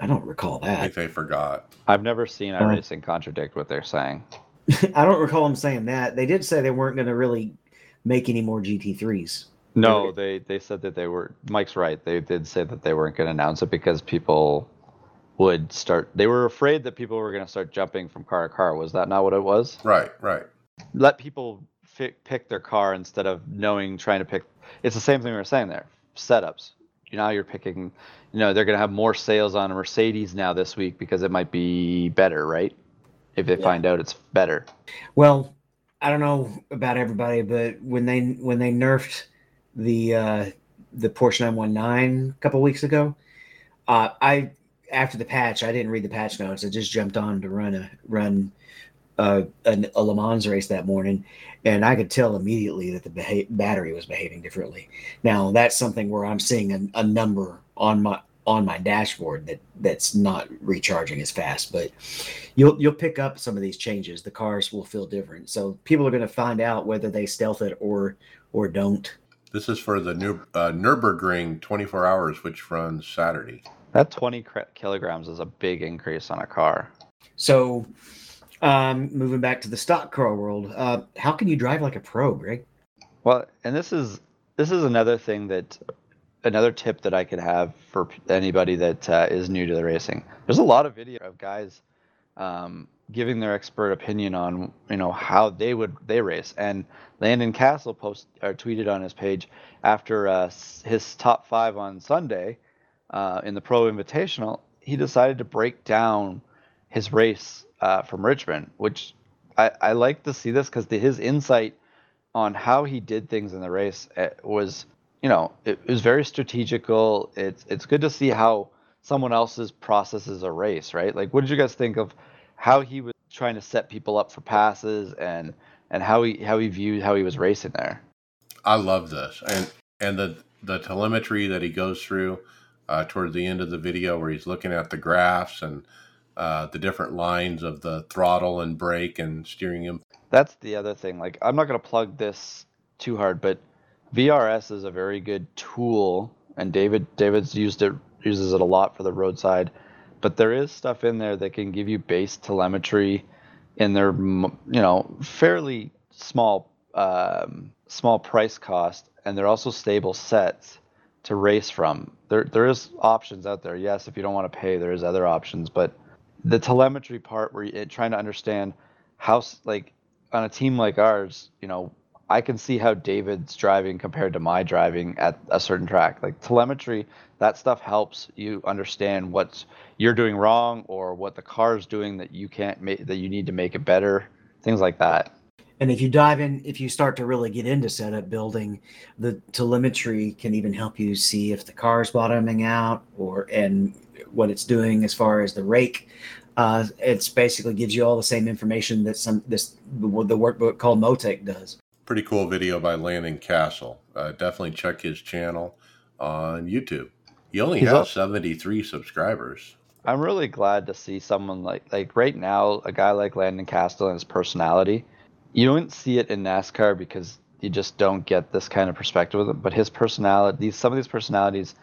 i don't recall that. I think they forgot. I've never seen uh, iRacing contradict what they're saying. i don't recall them saying that they did say they weren't going to really make any more gt3s No, they they said that they were. Mike's right. They did say that they weren't going to announce it because people would start. They were afraid that people were going to start jumping from car to car. Was that not what it was? Right, right. Let people fi- pick their car instead of knowing trying to pick. It's the same thing we were saying there. Setups. You know, you're picking. You know, they're going to have more sales on a Mercedes now this week because it might be better, right? If they Yeah. find out it's better. Well, I don't know about everybody, but when they when they nerfed the uh, the Porsche 919 a couple weeks ago, uh, I after the patch, I didn't read the patch notes. I just jumped on to run a run uh, a, a Le Mans race that morning, and I could tell immediately that the beha- battery was behaving differently. Now that's something where I'm seeing a, a number on my on my dashboard that that's not recharging as fast, but you'll you'll pick up some of these changes. The cars will feel different, so people are going to find out whether they stealth it or or don't. This is for the new uh, Nurburgring 24 hours, which runs Saturday. That 20 kilograms is a big increase on a car. So, um, moving back to the stock car world, uh, how can you drive like a pro, Greg? Well, and this is this is another thing that another tip that I could have for anybody that uh, is new to the racing. There's a lot of video of guys um, giving their expert opinion on you know how they would they race. And Landon Cassill post or tweeted on his page after uh, his top five on Sunday uh, in the Pro Invitational, he decided to break down his race uh, from Richmond, which I, I like to see this because his insight on how he did things in the race eh, was, you know, it, it was very strategical. It's it's good to see how someone else's processes a race, right? Like, what did you guys think of how he was trying to set people up for passes and and how he how he viewed how he was racing there? I love this, and and the the telemetry that he goes through uh, toward the end of the video, where he's looking at the graphs and uh, the different lines of the throttle and brake and steering him. That's the other thing. Like, I'm not going to plug this too hard, but VRS is a very good tool, and David David's used it uses it a lot for the roadside. But there is stuff in there that can give you base telemetry in their you know fairly small um, small price cost, and they're also stable sets to race from. There there is options out there. Yes, if you don't want to pay, there is other options, but the telemetry part where you're trying to understand how like on a team like ours, you know, I can see how David's driving compared to my driving at a certain track. Like telemetry, that stuff helps you understand what you're doing wrong or what the car is doing that you can't make that you need to make it better. Things like that. And if you dive in, if you start to really get into setup building, the telemetry can even help you see if the car is bottoming out or and what it's doing as far as the rake. Uh, it's basically gives you all the same information that some this the, the workbook called Motec does. Pretty cool video by Landon Cassill. Uh, definitely check his channel on YouTube. He only He's has up. 73 subscribers. I'm really glad to see someone like like right now a guy like Landon Cassill and his personality. You don't see it in NASCAR because you just don't get this kind of perspective with. But his personality, these some of these personalities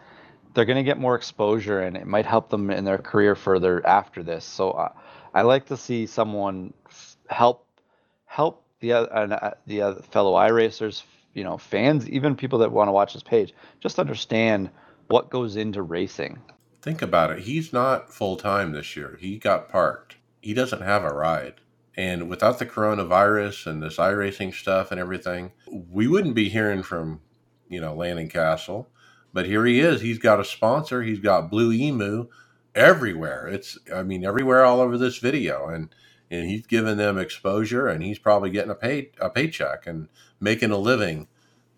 they're going to get more exposure and it might help them in their career further after this. So uh, I like to see someone f- help help the uh, the other fellow iRacers, you know, fans, even people that want to watch this page, just understand what goes into racing. Think about it. He's not full time this year. He got parked. He doesn't have a ride. And without the coronavirus and this iRacing stuff and everything, we wouldn't be hearing from, you know, Landon Cassill. but here he is. He's got a sponsor. He's got Blue Emu everywhere. It's I mean everywhere all over this video, and and he's giving them exposure, and he's probably getting a pay a paycheck and making a living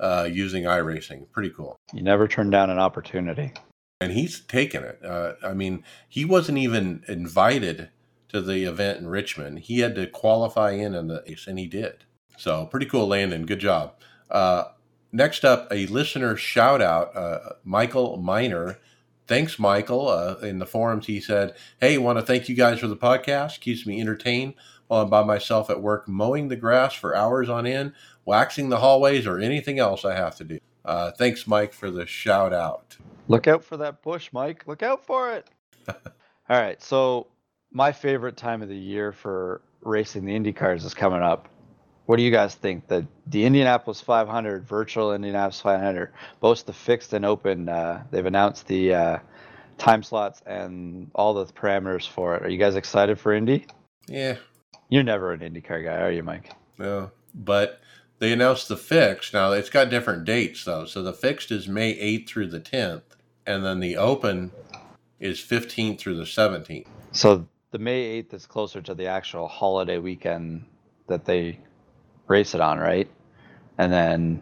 uh, using iRacing. Pretty cool. You never turn down an opportunity. And he's taken it. Uh, I mean, he wasn't even invited to the event in Richmond. He had to qualify in in the and he did. So pretty cool, Landon. Good job. Uh, next up, a listener shout out, uh, Michael Miner. Thanks, Michael. Uh, in the forums, he said, Hey, want to thank you guys for the podcast. Keeps me entertained while I'm by myself at work, mowing the grass for hours on end, waxing the hallways, or anything else I have to do. Uh, thanks, Mike, for the shout out. Look out for that bush, Mike. Look out for it. All right. So, my favorite time of the year for racing the Indy cars is coming up what do you guys think? The the Indianapolis 500, virtual Indianapolis 500, both the fixed and open. Uh, they've announced the uh, time slots and all the parameters for it. Are you guys excited for Indy? Yeah. You're never an IndyCar guy, are you, Mike? No, but they announced the fixed. Now it's got different dates though. So the fixed is May 8th through the 10th, and then the open is 15th through the 17th. So the May 8th is closer to the actual holiday weekend that they race it on, right? And then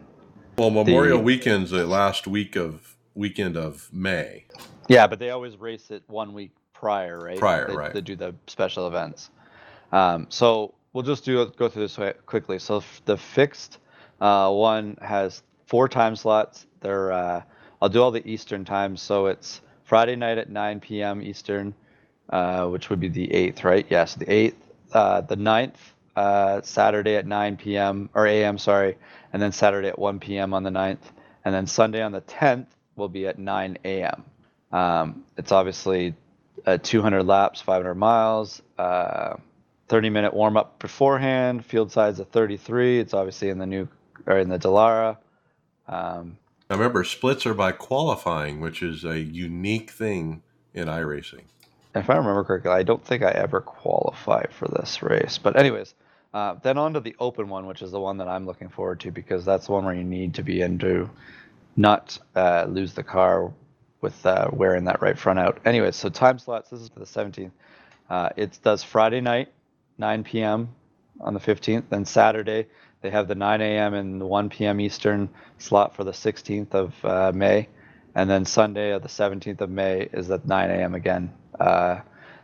well, Memorial the, Weekend's the last week of weekend of May. Yeah, but they always race it one week prior, right? Prior, they, right? They do the special events. Um, so we'll just do go through this quickly. So the fixed uh, one has four time slots. They're uh, I'll do all the Eastern times. So it's Friday night at 9 p.m. Eastern, uh, which would be the 8th, right? Yes, the 8th. Uh, the 9th uh, Saturday at 9 p.m. or a.m. Sorry, and then Saturday at 1 p.m. on the 9th, and then Sunday on the 10th will be at 9 a.m. Um, it's obviously uh, 200 laps, 500 miles, uh, 30 minute warm up beforehand. Field size of 33. It's obviously in the new or in the Dallara. Um, I remember splits are by qualifying, which is a unique thing in iRacing. If I remember correctly, I don't think I ever qualified for this race. But anyways, uh, then on to the open one, which is the one that I'm looking forward to because that's the one where you need to be in to not uh, lose the car with uh, wearing that right front out. Anyways, so time slots. This is for the 17th. Uh, it does Friday night, 9 p.m. on the 15th. Then Saturday, they have the 9 a.m. and the 1 p.m. Eastern slot for the 16th of uh, May. And then Sunday, of the 17th of May, is at 9 a.m. again. Uh,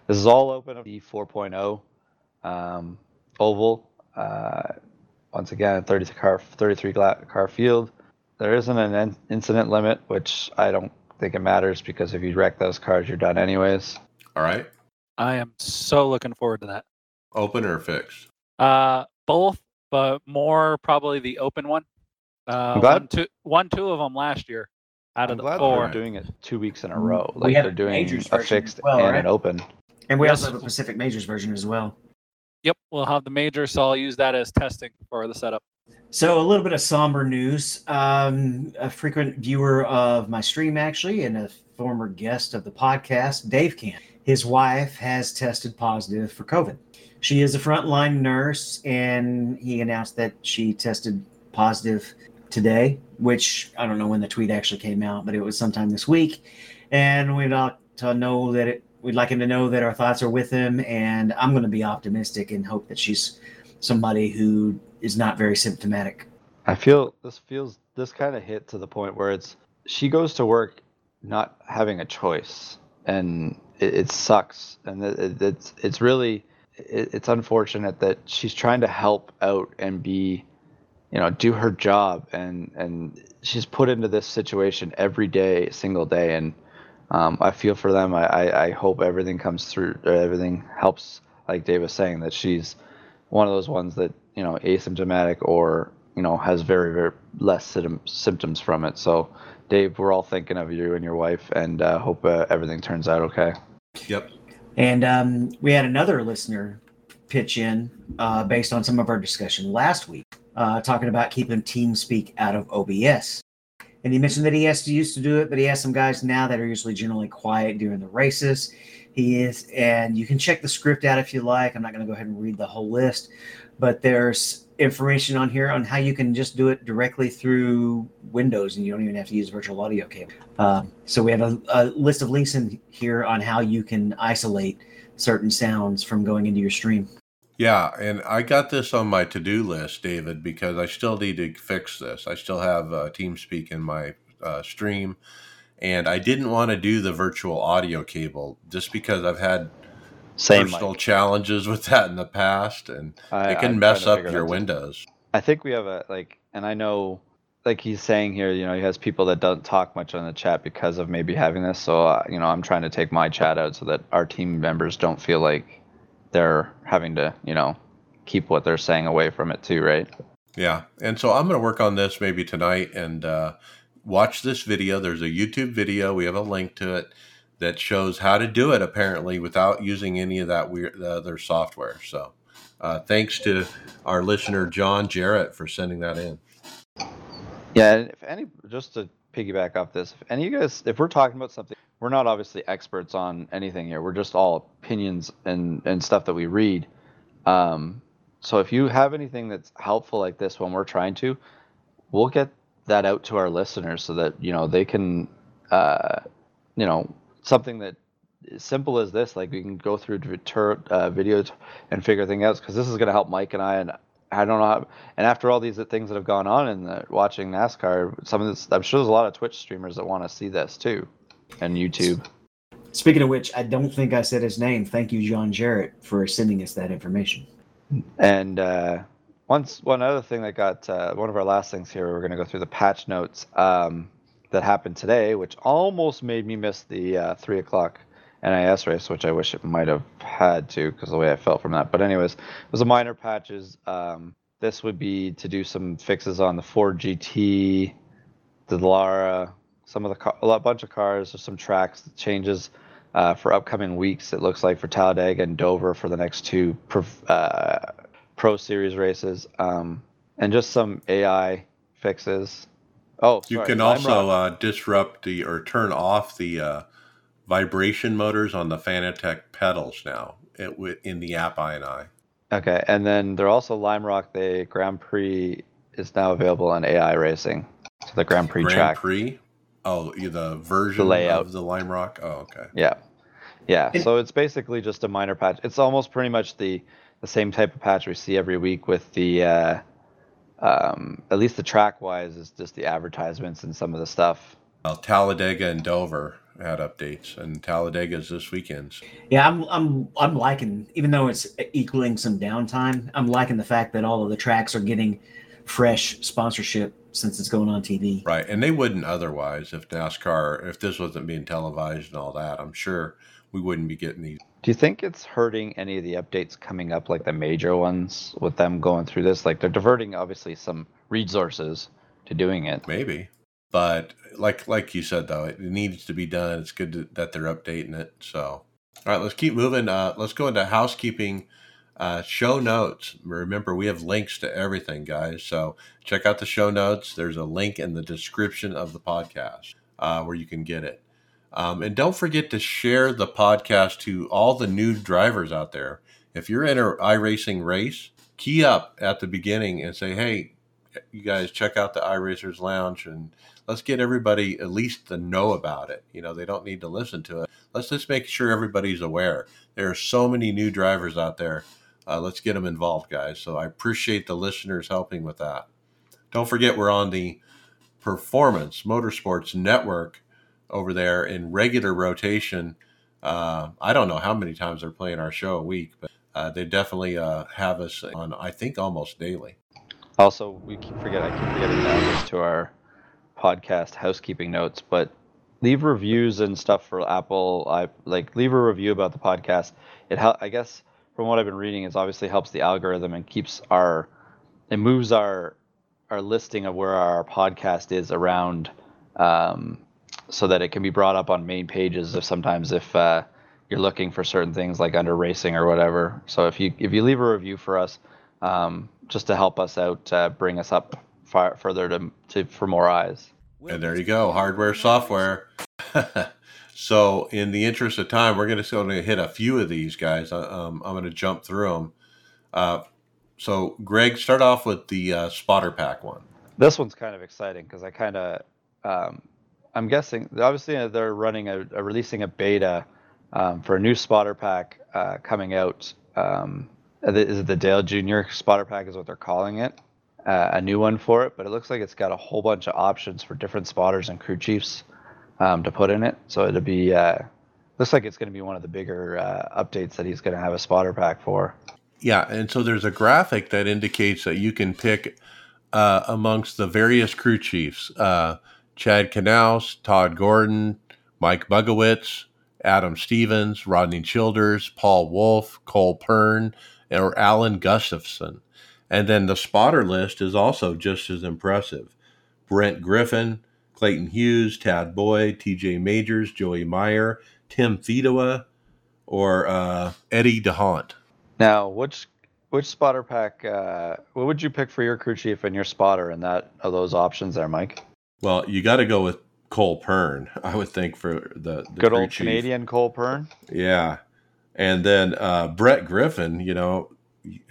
this is all open at the 4.0 um, oval. Uh, once again, 33 car, 33 car field. There isn't an incident limit, which I don't think it matters because if you wreck those cars, you're done anyways. All right. I am so looking forward to that. Open or fixed? Uh, both, but more probably the open one. Uh, I'm glad- one, two, one, two of them last year out I'm of the glad four. they're doing it two weeks in a row. we Like have they're doing majors a fixed well, and right? an open. And we Yes. also have a Pacific Majors version as well. Yep, we'll have the major, so I'll use that as testing for the setup. So a little bit of somber news. Um, a frequent viewer of my stream, actually, and a former guest of the podcast, Dave Camp. His wife has tested positive for COVID. She is a frontline nurse, and he announced that she tested positive today, which I don't know when the tweet actually came out, but it was sometime this week. And we'd like to know that it, we'd like him to know that our thoughts are with him, and I'm going to be optimistic and hope that she's somebody who is not very symptomatic. I feel this feels this kind of hit to the point where it's she goes to work not having a choice, and it, it sucks, and it, it, it's it's really it, it's unfortunate that she's trying to help out and be, you know, do her job, and and she's put into this situation every day, single day, and um, I feel for them. I, I, I hope everything comes through, or everything helps. Like Dave was saying, that she's one of those ones that you know asymptomatic or you know has very very less symptom, symptoms from it. So, Dave, we're all thinking of you and your wife, and uh, hope uh, everything turns out okay. Yep. And um, we had another listener pitch in uh, based on some of our discussion last week, uh, talking about keeping TeamSpeak out of OBS. And he mentioned that he has to used to do it, but he has some guys now that are usually generally quiet during the races. He is, and you can check the script out if you like. I'm not going to go ahead and read the whole list, but there's information on here on how you can just do it directly through Windows, and you don't even have to use virtual audio cable. Um, so we have a, a list of links in here on how you can isolate certain sounds from going into your stream. Yeah, and I got this on my to-do list, David, because I still need to fix this. I still have uh, TeamSpeak in my uh, stream, and I didn't want to do the virtual audio cable just because I've had Same. personal Mike. challenges with that in the past, and I- it I'm can mess up your. Windows. I think we have a like, and I know, like he's saying here, you know, he has people that don't talk much on the chat because of maybe having this. So, uh, you know, I'm trying to take my chat out so that our team members don't feel like they're having to, you know, keep what they're saying away from it too, right? Yeah, and so I'm going to work on this maybe tonight and uh, watch this video. There's a YouTube video. We have a link to it that shows how to do it apparently without using any of that weird the other software. So, uh, thanks to our listener John Jarrett for sending that in. Yeah, and if any, just to piggyback off this, if any of you guys, if we're talking about something, we're not obviously experts on anything here. We're just all opinions and and stuff that we read. Um, so if you have anything that's helpful like this when we're trying to, we'll get that out to our listeners so that you know they can, uh, you know, something that simple as this, like we can go through tur- uh, videos and figure things out because this is going to help Mike and I and I don't know. How, and after all these things that have gone on in the watching NASCAR, some of this, I'm sure there's a lot of Twitch streamers that want to see this too, and YouTube. Speaking of which, I don't think I said his name. Thank you, John Jarrett, for sending us that information. And uh, once one other thing that got uh, one of our last things here, we're going to go through the patch notes um, that happened today, which almost made me miss the uh, three o'clock NIS race, which I wish it might have had to because the way I felt from that. But anyways, it was a minor patches. Um, this would be to do some fixes on the Ford GT, the Lara, some of the car, a bunch of cars, there's some tracks changes uh, for upcoming weeks. It looks like for Talladega and Dover for the next two pro, uh, Pro Series races, um, and just some AI fixes. Oh, You sorry, can also uh, disrupt the or turn off the uh, vibration motors on the Fanatec pedals now in the app I&I. Okay, and then they're also Lime Rock. The Grand Prix is now available on iRacing. So the Grand Prix Grand track. Prix. Oh, the version The layout. of the Lime Rock. Oh, okay. Yeah, yeah. And- so it's basically just a minor patch. It's almost pretty much the the same type of patch we see every week with the. Uh, um, at least the track wise is just the advertisements and some of the stuff. Well, Talladega and Dover had updates, and Talladega's this weekend. Yeah, I'm I'm I'm liking even though it's equaling some downtime. I'm liking the fact that all of the tracks are getting fresh sponsorship since it's going on TV. Right, and they wouldn't otherwise if NASCAR, if this wasn't being televised and all that. I'm sure we wouldn't be getting these. Do you think it's hurting any of the updates coming up, like the major ones, with them going through this? Like they're diverting obviously some resources to doing it. Maybe, but like like you said though, it needs to be done. It's good to, that they're updating it. So, all right, let's keep moving. Uh, let's go into housekeeping. Uh, show notes. Remember, we have links to everything, guys. So check out the show notes. There's a link in the description of the podcast uh, where you can get it. Um, and don't forget to share the podcast to all the new drivers out there. If you're in an iRacing race, key up at the beginning and say, hey, you guys check out the iRacers Lounge and let's get everybody at least to know about it. You know, they don't need to listen to it. Let's just make sure everybody's aware. There are so many new drivers out there. Uh, let's get them involved, guys. So I appreciate the listeners helping with that. Don't forget, we're on the Performance Motorsports Network over there in regular rotation. Uh, I don't know how many times they're playing our show a week, but uh, they definitely uh, have us on, I think, almost daily. Also, we keep forget I keep forgetting to add this to our podcast housekeeping notes, but leave reviews and stuff for Apple. I like leave a review about the podcast. It hel- I guess from what I've been reading, it obviously helps the algorithm and keeps our it moves our our listing of where our podcast is around um, so that it can be brought up on main pages if sometimes if uh, you're looking for certain things like under racing or whatever. So if you if you leave a review for us, um, just to help us out, uh, bring us up far further to, to for more eyes. And there you go, hardware, software. so, in the interest of time, we're going to hit a few of these guys. Uh, Um, I'm going to jump through them. Uh, so, Greg, start off with the uh, spotter pack one. This one's kind of exciting because I kind of, um, I'm guessing obviously uh, they're running a, a releasing a beta um, for a new spotter pack uh, coming out. Um, is it the Dale Jr. spotter pack? Is what they're calling it. Uh, a new one for it, but it looks like it's got a whole bunch of options for different spotters and crew chiefs um, to put in it. So it'll be uh, looks like it's going to be one of the bigger uh, updates that he's going to have a spotter pack for. Yeah, and so there's a graphic that indicates that you can pick uh, amongst the various crew chiefs uh, Chad Knaus, Todd Gordon, Mike Bugarewicz, Adam Stevens, Rodney Childers, Paul Wolfe, Cole Pearn, or Alan Gustafson. And then the spotter list is also just as impressive. Brent Griffin, Clayton Hughes, Tad Boyd, TJ Majors, Joey Meyer, Tim Fedewa, or uh, Eddie D'Hondt. Now, which which spotter pack? Uh, what would you pick for your crew chief and your spotter in that of those options there, Mike? Well, you got to go with Cole Pearn, I would think for the, the Good old chief. Canadian Cole Pearn. Yeah, and then uh, Brett Griffin. You know,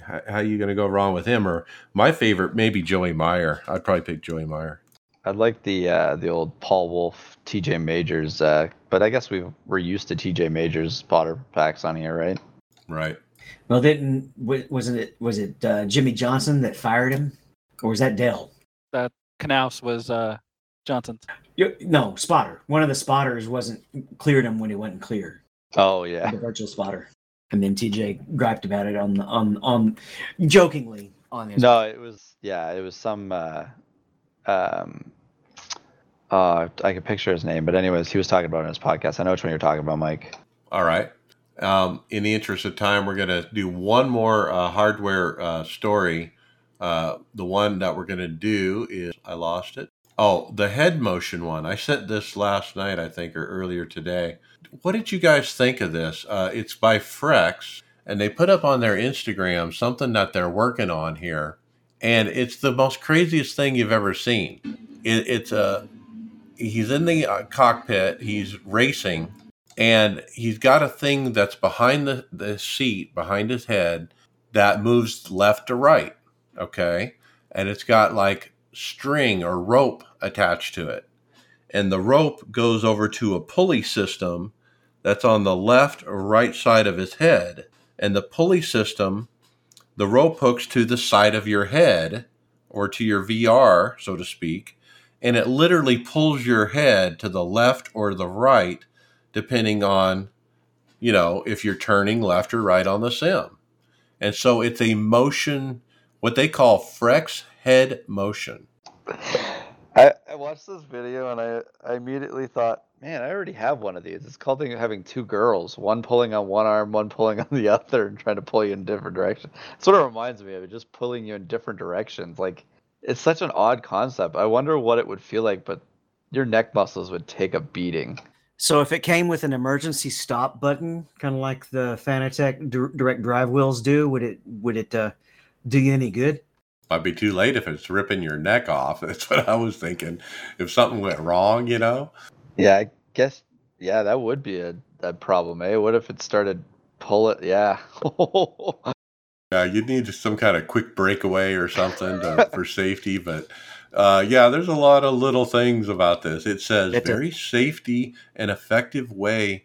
how, how you going to go wrong with him? Or my favorite, maybe Joey Meyer. I'd probably pick Joey Meyer. I'd like the uh, the old Paul Wolfe, TJ Majors, uh, but I guess we we're used to TJ Majors spotter packs on here, right? Right. Well, didn't wasn't it was it uh, Jimmie Johnson that fired him, or was that Dell? That Knaus was uh, Johnson's. No, spotter. One of the spotters wasn't cleared him when he wasn't clear. Oh yeah, The virtual spotter. And then TJ griped about it on the on on jokingly on his. no, it was yeah, it was some. Uh, um, uh, I can picture his name, but anyways, he was talking about it in his podcast. I know which one you're talking about, Mike. All right. Um, in the interest of time, we're going to do one more uh, hardware uh, story. Uh, the one that we're going to do is I lost it. Oh, the head motion one. I sent this last night, I think, or earlier today. What did you guys think of this? Uh, it's by Frex, and they put up on their Instagram something that they're working on here, and it's the most craziest thing you've ever seen. It, it's a he's in the uh, cockpit, he's racing, and he's got a thing that's behind the, the seat, behind his head, that moves left to right. Okay. And it's got like string or rope attached to it. And the rope goes over to a pulley system that's on the left or right side of his head. And the pulley system, the rope hooks to the side of your head or to your VR, so to speak. And it literally pulls your head to the left or the right, depending on, you know, if you're turning left or right on the sim. And so it's a motion, what they call Frex head motion. I, I watched this video and I, I immediately thought, man, I already have one of these. It's called having two girls, one pulling on one arm, one pulling on the other, and trying to pull you in different directions. It sort of reminds me of it, just pulling you in different directions. Like, it's such an odd concept. I wonder what it would feel like, but your neck muscles would take a beating. So if it came with an emergency stop button, kind of like the Fanatec direct drive wheels do, would it would it uh, do you any good? Might be too late if it's ripping your neck off. That's what I was thinking. If something went wrong, you know. Yeah, I guess. Yeah, that would be a, a problem. Eh? What if it started pull it? Yeah. yeah, you'd need some kind of quick breakaway or something to, for safety, but uh, yeah, there's a lot of little things about this. It says it's very a- safety and effective way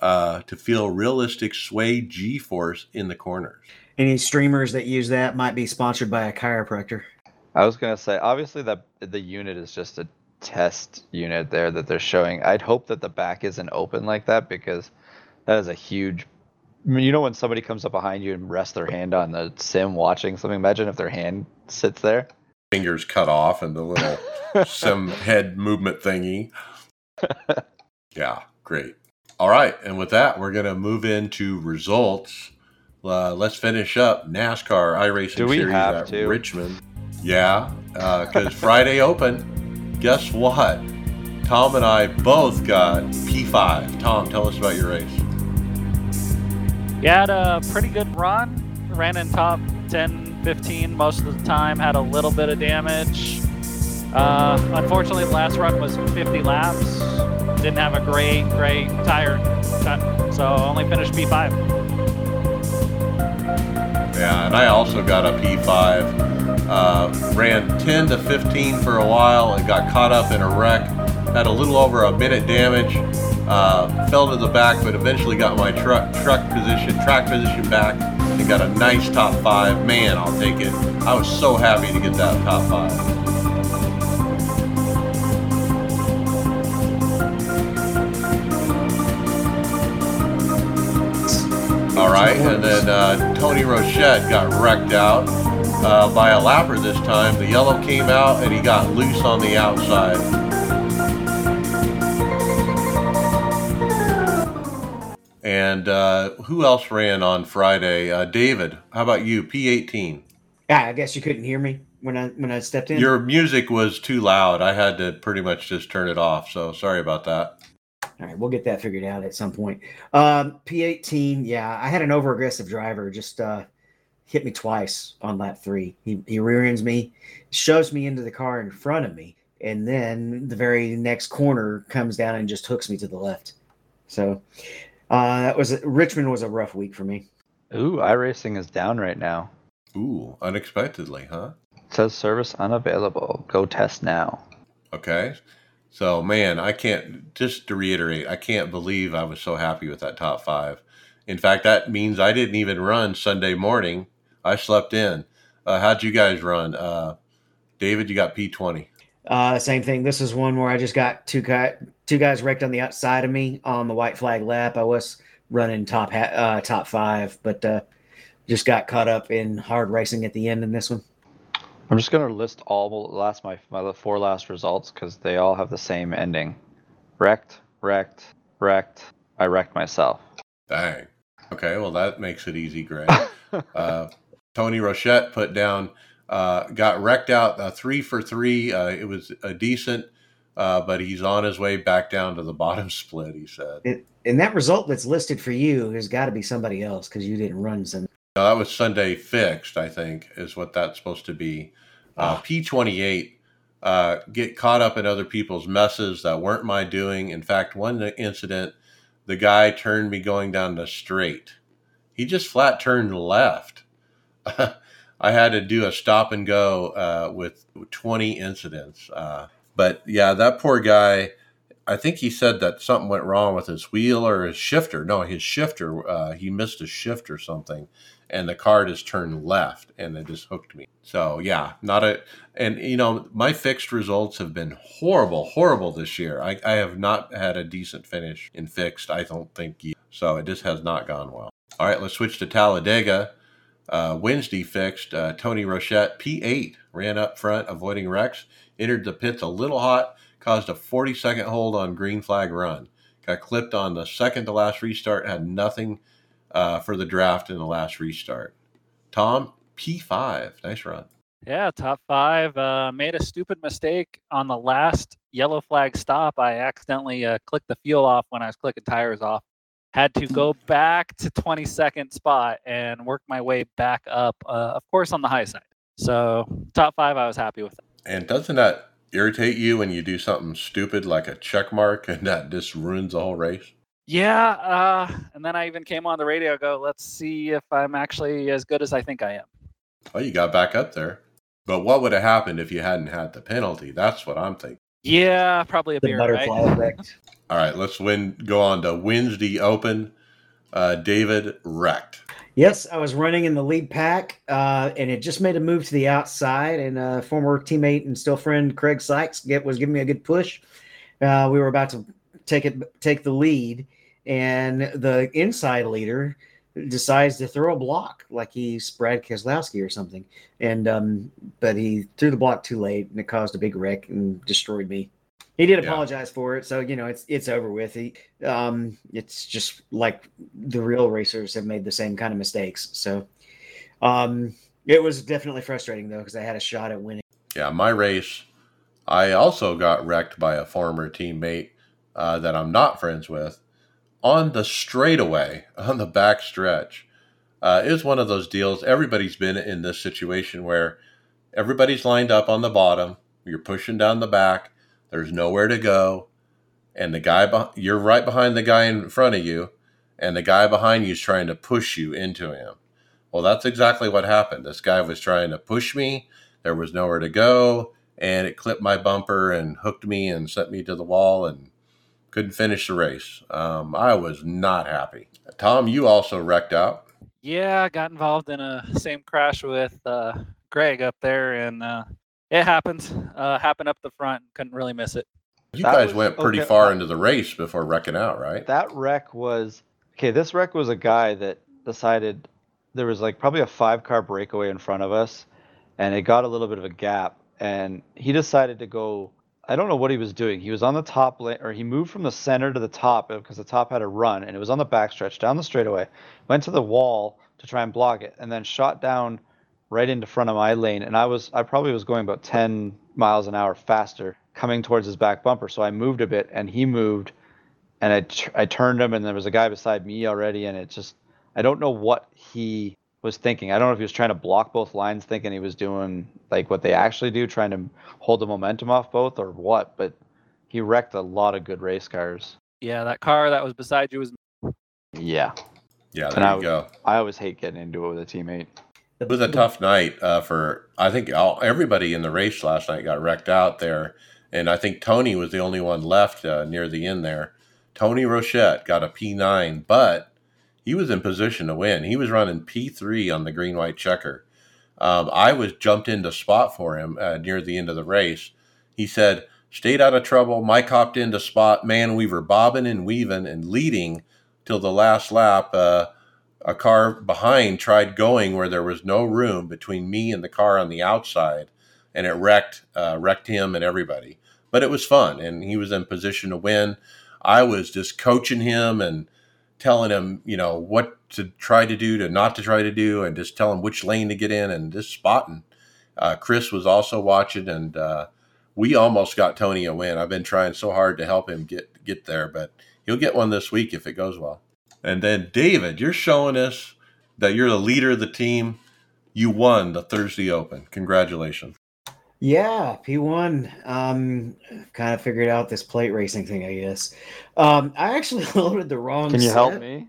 uh, to feel realistic sway G force in the corners. Any streamers that use that might be sponsored by a chiropractor. I was gonna say, obviously that the unit is just a test unit there that they're showing. I'd hope that the back isn't open like that because that is a huge. I mean, you know when somebody comes up behind you and rests their hand on the sim watching something. Imagine if their hand sits there fingers cut off and the little some head movement thingy. yeah, great. All right, and with that, we're gonna move into results. Uh, let's finish up NASCAR iRacing Series at to? Richmond. Yeah, because uh, Friday Open. Guess what? Tom and I both got P5. Tom, tell us about your race. Had a pretty good run. Ran in top 10 15 most of the time, had a little bit of damage. Uh, unfortunately, the last run was 50 laps. Didn't have a great, great tire so only finished P5. Yeah, and I also got a P5. Uh, ran 10 to 15 for a while and got caught up in a wreck. Had a little over a minute damage. Uh, fell to the back, but eventually got my truck truck position, track position back and got a nice top five. Man, I'll take it. I was so happy to get that top five. All right, and then uh, Tony Rochette got wrecked out uh, by a lapper this time. The yellow came out and he got loose on the outside. And uh, who else ran on Friday? Uh, David, how about you? P18. Yeah, I guess you couldn't hear me when I when I stepped in. Your music was too loud. I had to pretty much just turn it off. So sorry about that. All right, we'll get that figured out at some point. Um, P18, yeah, I had an over aggressive driver just uh, hit me twice on lap three. He, he rear ends me, shoves me into the car in front of me, and then the very next corner comes down and just hooks me to the left. So uh, that was Richmond was a rough week for me. Ooh, iRacing is down right now. Ooh, unexpectedly, huh? It says service unavailable. Go test now. Okay. So, man, I can't, just to reiterate, I can't believe I was so happy with that top five. In fact, that means I didn't even run Sunday morning. I slept in. Uh, how'd you guys run? Uh, David, you got P20. Uh, same thing. This is one where I just got two guys, two guys wrecked on the outside of me on the white flag lap. I was running top ha- uh, top five, but uh, just got caught up in hard racing at the end in this one. I'm just gonna list all last my my four last results because they all have the same ending: wrecked, wrecked, wrecked. I wrecked myself. Dang. Okay, well that makes it easy, Greg. uh, Tony Rochette put down uh, got wrecked out uh, three for three. Uh, it was a decent, uh, but he's on his way back down to the bottom split. He said. It, and that result that's listed for you has got to be somebody else because you didn't run some. No, that was Sunday fixed. I think is what that's supposed to be. Oh. P twenty eight. Get caught up in other people's messes that weren't my doing. In fact, one incident the guy turned me going down the straight. He just flat turned left. I had to do a stop and go uh, with 20 incidents. Uh, but yeah, that poor guy. I think he said that something went wrong with his wheel or his shifter. No, his shifter. Uh, he missed a shift or something, and the car just turned left, and it just hooked me. So yeah, not a. And you know, my fixed results have been horrible, horrible this year. I, I have not had a decent finish in fixed. I don't think. So it just has not gone well. All right, let's switch to Talladega. Uh, Wednesday fixed. Uh, Tony Rochette, P8, ran up front, avoiding wrecks. Entered the pits a little hot, caused a 40 second hold on green flag run. Got clipped on the second to last restart, had nothing uh, for the draft in the last restart. Tom, P5, nice run. Yeah, top five. Uh, made a stupid mistake on the last yellow flag stop. I accidentally uh, clicked the fuel off when I was clicking tires off had to go back to 22nd spot and work my way back up, uh, of course, on the high side. So top five, I was happy with that. And doesn't that irritate you when you do something stupid like a check mark and that just ruins the whole race? Yeah, uh, and then I even came on the radio. Go, let's see if I'm actually as good as I think I am. Oh, you got back up there. But what would have happened if you hadn't had the penalty? That's what I'm thinking. Yeah, probably a the beer, butterfly right? effect. All right, let's win. Go on to Wednesday Open. Uh, David wrecked. Yes, I was running in the lead pack, uh, and it just made a move to the outside. And uh, former teammate and still friend Craig Sykes get, was giving me a good push. Uh, we were about to take it, take the lead, and the inside leader decides to throw a block like he's Brad Keselowski or something. And um, but he threw the block too late, and it caused a big wreck and destroyed me. He did apologize yeah. for it, so you know it's it's over with. He, um, it's just like the real racers have made the same kind of mistakes. So, um, it was definitely frustrating though because I had a shot at winning. Yeah, my race, I also got wrecked by a former teammate uh, that I'm not friends with on the straightaway on the back stretch. Uh, it was one of those deals. Everybody's been in this situation where everybody's lined up on the bottom. You're pushing down the back there's nowhere to go, and the guy you're right behind the guy in front of you, and the guy behind you is trying to push you into him. Well, that's exactly what happened. This guy was trying to push me. There was nowhere to go, and it clipped my bumper and hooked me and sent me to the wall and couldn't finish the race. Um, I was not happy. Tom, you also wrecked out. Yeah, I got involved in a same crash with uh, Greg up there, and uh, it happens. Uh, happened up the front. Couldn't really miss it. You that guys was, went pretty okay, far into the race before wrecking out, right? That wreck was okay. This wreck was a guy that decided there was like probably a five car breakaway in front of us, and it got a little bit of a gap, and he decided to go. I don't know what he was doing. He was on the top lane, or he moved from the center to the top because the top had a run, and it was on the backstretch down the straightaway. Went to the wall to try and block it, and then shot down right into front of my lane, and I was I probably was going about 10 miles an hour faster coming towards his back bumper. So I moved a bit, and he moved, and I I turned him, and there was a guy beside me already, and it just I don't know what he was thinking. I don't know if he was trying to block both lines, thinking he was doing like what they actually do, trying to hold the momentum off both, or what. But he wrecked a lot of good race cars. Yeah, that car that was beside you was. Yeah. Yeah, there and you I, go. I always hate getting into it with a teammate. It was a tough night uh, for I think all, everybody in the race last night got wrecked out there, and I think Tony was the only one left uh, near the end there. Tony Rochette got a P9, but he was in position to win. He was running P3 on the green white checker. Um, I was jumped into spot for him uh, near the end of the race. He said, "Stayed out of trouble." Mike hopped into spot. Man, we were bobbing and weaving and leading till the last lap. A car behind tried going where there was no room between me and the car on the outside, and it wrecked uh, wrecked him and everybody. But it was fun, and he was in position to win. I was just coaching him and telling him, you know, what to try to do, to not to try to do, and just tell him which lane to get in, and just spotting. Uh, Chris was also watching, and uh, we almost got Tony a win. I've been trying so hard to help him get get there, but he'll get one this week if it goes well. And then, David, you're showing us that you're the leader of the team. You won the Thursday Open. Congratulations. Yeah, P1. Um, kind of figured out this plate racing thing, I guess. Um, I actually loaded the wrong. Can you help me?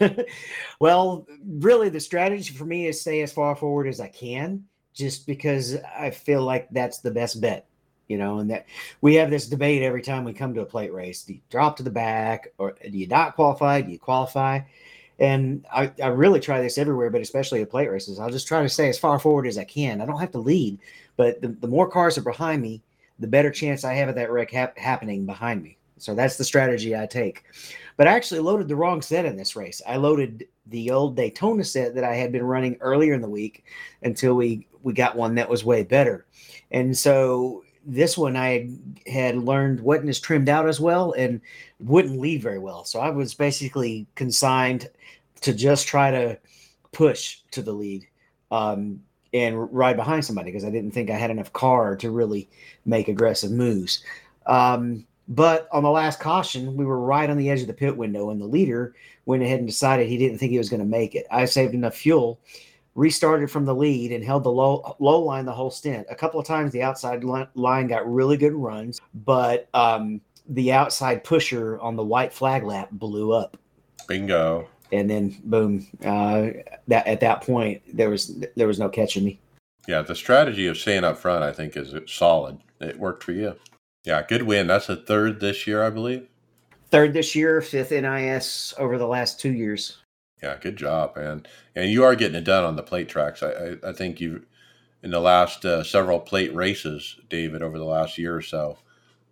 well, really, the strategy for me is stay as far forward as I can, just because I feel like that's the best bet. You know, and that we have this debate every time we come to a plate race: do you drop to the back, or do you not qualify? Do you qualify? And I, I really try this everywhere, but especially at plate races. I'll just try to stay as far forward as I can. I don't have to lead, but the, the more cars are behind me, the better chance I have of that wreck hap- happening behind me. So that's the strategy I take. But I actually loaded the wrong set in this race. I loaded the old Daytona set that I had been running earlier in the week until we we got one that was way better. And so this one I had learned wasn't as trimmed out as well and wouldn't lead very well. So I was basically consigned to just try to push to the lead um, and ride behind somebody because I didn't think I had enough car to really make aggressive moves. Um, but on the last caution, we were right on the edge of the pit window, and the leader went ahead and decided he didn't think he was going to make it. I saved enough fuel, restarted from the lead, and held the low low line the whole stint. A couple of times, the outside line got really good runs, but um, the outside pusher on the white flag lap blew up. Bingo. And then boom, uh, that at that point there was there was no catching me. Yeah, the strategy of staying up front, I think, is solid. It worked for you. Yeah, good win. That's a third this year, I believe. Third this year, fifth NIS over the last two years. Yeah, good job, man. And you are getting it done on the plate tracks. I, I, I think you've, in the last uh, several plate races, David, over the last year or so,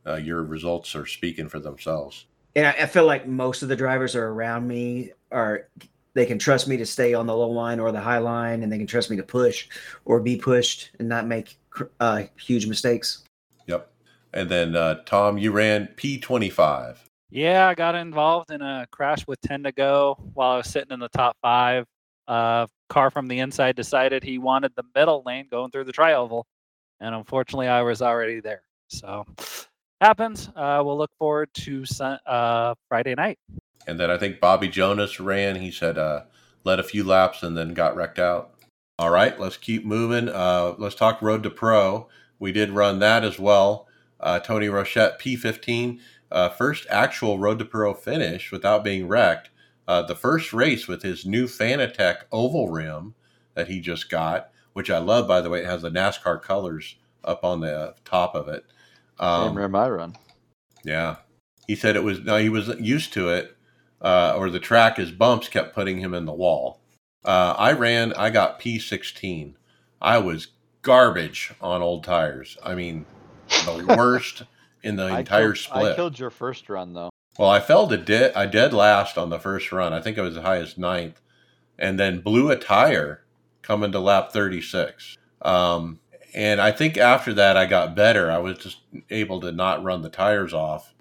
uh, your results are speaking for themselves. And I, I feel like most of the drivers are around me are they can trust me to stay on the low line or the high line, and they can trust me to push or be pushed and not make uh, huge mistakes. Yep. And then uh, Tom, you ran P25. Yeah, I got involved in a crash with 10 to go while I was sitting in the top five. Uh, car from the inside decided he wanted the middle lane going through the trioval. And unfortunately, I was already there. So happens. Uh, we'll look forward to uh, Friday night. And then I think Bobby Jonas ran. He said uh, led a few laps and then got wrecked out. All right, let's keep moving. Uh, let's talk Road to Pro. We did run that as well. Uh, Tony Rochette P15, uh, first actual Road to Pro finish without being wrecked. Uh, the first race with his new Fanatec oval rim that he just got, which I love, by the way. It has the NASCAR colors up on the top of it. Um, Same rim I run. Yeah, he said it was. No, he was used to it, uh, or the track, his bumps kept putting him in the wall. Uh, I ran. I got P16. I was garbage on old tires. I mean, the worst in the entire killed, split. I killed your first run though. Well, I fell to dead. I dead last on the first run. I think I was the highest ninth, and then blew a tire coming to lap 36. Um, and I think after that I got better. I was just able to not run the tires off,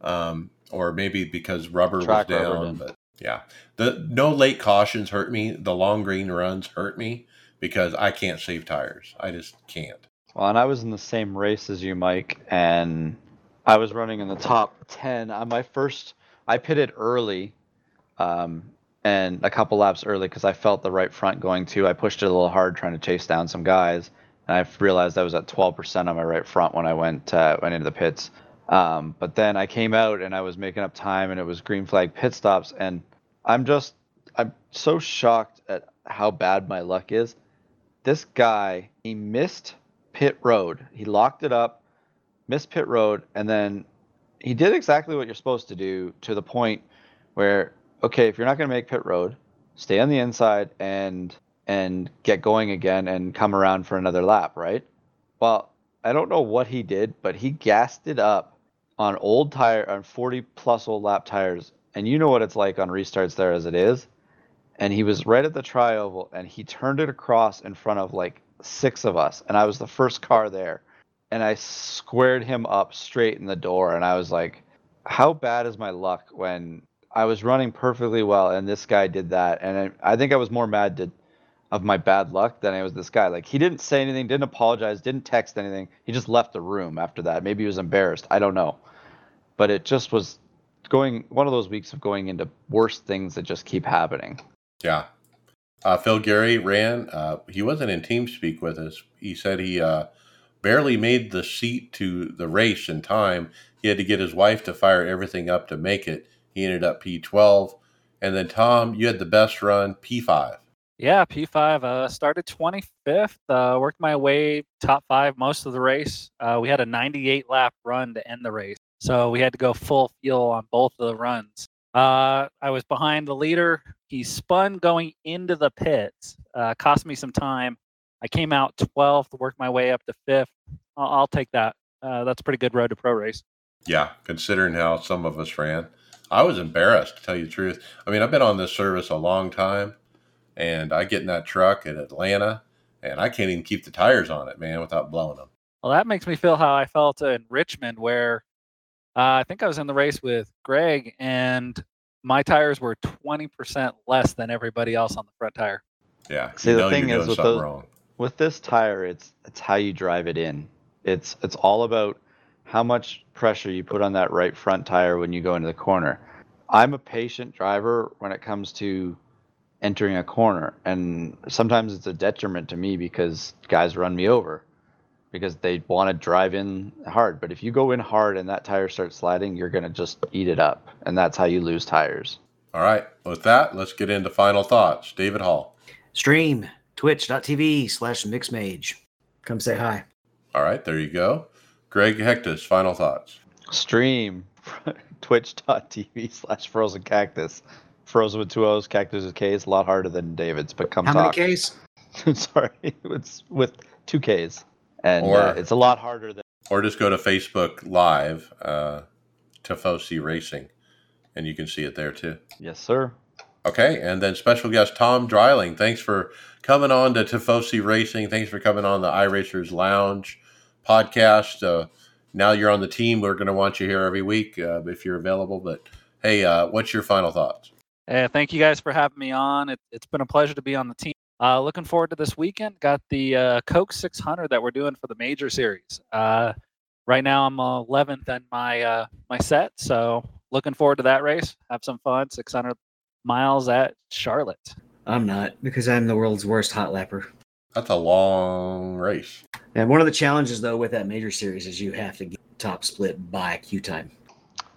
um, or maybe because rubber Track was down. did. But yeah, the no late cautions hurt me. The long green runs hurt me because I can't save tires. I just can't. Well, and I was in the same race as you, Mike, and I was running in the top 10. On my first, I pitted early um, and a couple laps early because I felt the right front going too. I pushed it a little hard trying to chase down some guys, and I realized I was at 12% on my right front when I went uh, went into the pits. Um, but then I came out and I was making up time, and it was green flag pit stops, and I'm just I'm so shocked at how bad my luck is. This guy, he missed pit road. He locked it up, missed pit road, and then he did exactly what you're supposed to do to the point where okay, if you're not going to make pit road, stay on the inside and and get going again and come around for another lap, right? Well, I don't know what he did, but he gassed it up on old tire on 40 plus old lap tires, and you know what it's like on restarts there as it is. And he was right at the trioval, and he turned it across in front of like six of us, and I was the first car there, and I squared him up straight in the door, and I was like, "How bad is my luck when I was running perfectly well, and this guy did that?" And I, I think I was more mad to, of my bad luck than I was this guy. Like he didn't say anything, didn't apologize, didn't text anything. He just left the room after that. Maybe he was embarrassed. I don't know, but it just was going one of those weeks of going into worse things that just keep happening. Yeah. Uh, Phil Gary ran. Uh, he wasn't in team speak with us. He said he uh, barely made the seat to the race in time. He had to get his wife to fire everything up to make it. He ended up P12. And then, Tom, you had the best run, P5. Yeah, P5. Uh, started 25th, uh, worked my way top five most of the race. Uh, we had a 98 lap run to end the race. So we had to go full fuel on both of the runs. Uh, I was behind the leader. He spun going into the pits, uh, cost me some time. I came out 12th, worked my way up to fifth. I'll, I'll take that. Uh, that's a pretty good road to pro race. Yeah, considering how some of us ran. I was embarrassed to tell you the truth. I mean, I've been on this service a long time, and I get in that truck at Atlanta, and I can't even keep the tires on it, man, without blowing them. Well, that makes me feel how I felt in Richmond, where uh, I think I was in the race with Greg, and my tires were 20% less than everybody else on the front tire. Yeah. See, the thing is with those- wrong. with this tire it's it's how you drive it in it's it's all about how much pressure you put on that right front tire when you go into the corner i'm a patient driver when it comes to entering a corner and sometimes it's a detriment to me because guys run me over because they want to drive in hard but if you go in hard and that tire starts sliding you're going to just eat it up and that's how you lose tires All right. With that, let's get into final thoughts. David Hall. Stream twitch.tv slash mixmage. Come say hi. All right. There you go. Greg Hecktus, final thoughts. stream twitch.tv slash frozen cactus frozen with two o's cactus with k's a lot harder than david's but come How talk many Ks? sorry it's with two k's and Or- uh, it's a lot harder than Or just go to Facebook Live, uh, Tifosi Racing, and you can see it there too. yes sir Okay, and then special guest Tom Dreiling. Thanks for coming on to Tifosi Racing. Thanks for coming on the iRacers Lounge podcast. Uh, now you're on the team. We're going to want you here every week uh, if you're available. But hey, uh, what's your final thoughts? Uh, thank you guys for having me on. It, it's been a pleasure to be on the team. Uh, looking forward to this weekend. Got the uh, Coke 600 that we're doing for the major series. Uh, right now, I'm 11th in my uh, my set, so looking forward to that race. Have some fun. 600 miles at Charlotte. I'm not because I'm the world's worst hot lapper. That's a long race. And one of the challenges though with that major series is you have to get top split by queue time.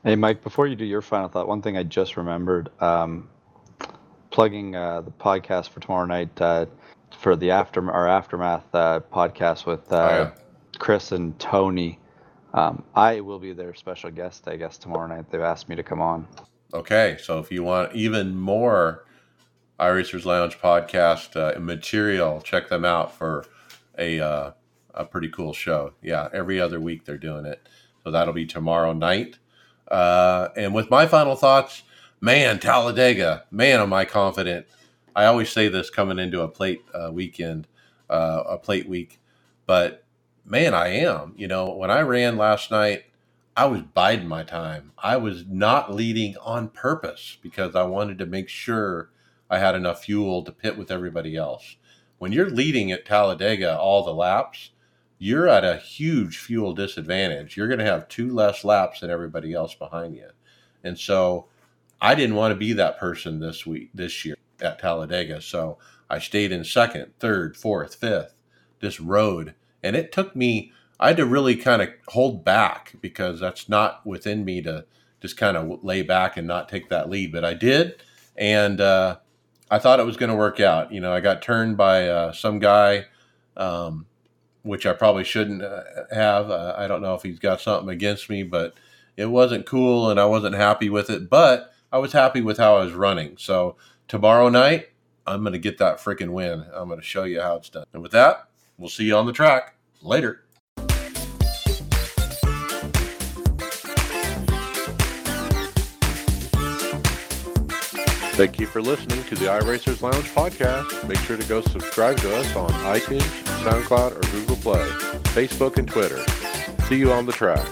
hey mike before you do your final thought one thing i just remembered um, plugging uh, the podcast for tomorrow night uh, for the after our aftermath uh, podcast with uh, Oh, yeah. Chris and Tony. Um, I will be their special guest, I guess, tomorrow night. They've asked me to come on. Okay, so if you want even more iRacers Lounge podcast uh, material, check them out for a uh, a pretty cool show. Yeah, every other week they're doing it, so that'll be tomorrow night. Uh, and with my final thoughts, man, Talladega, man, am I confident. I always say this coming into a plate uh, weekend, uh, a plate week, but man, I am. You know, when I ran last night. I was biding my time. I was not leading on purpose because I wanted to make sure I had enough fuel to pit with everybody else. When you're leading at Talladega all the laps, you're at a huge fuel disadvantage. You're going to have two less laps than everybody else behind you. And so I didn't want to be that person this week, this year at Talladega. So I stayed in second, third, fourth, fifth, this road. And it took me I had to really kind of hold back because that's not within me to just kind of lay back and not take that lead. But I did, and uh, I thought it was going to work out. You know, I got turned by uh, some guy, um, which I probably shouldn't uh, have. Uh, I don't know if he's got something against me, but it wasn't cool, and I wasn't happy with it. But I was happy with how I was running. So tomorrow night, I'm going to get that freaking win. I'm going to show you how it's done. And with that, we'll see you on the track later. Thank you for listening to the iRacers Lounge podcast. Make sure to go subscribe to us on iTunes, SoundCloud, or Google Play, Facebook, and Twitter. See you on the track.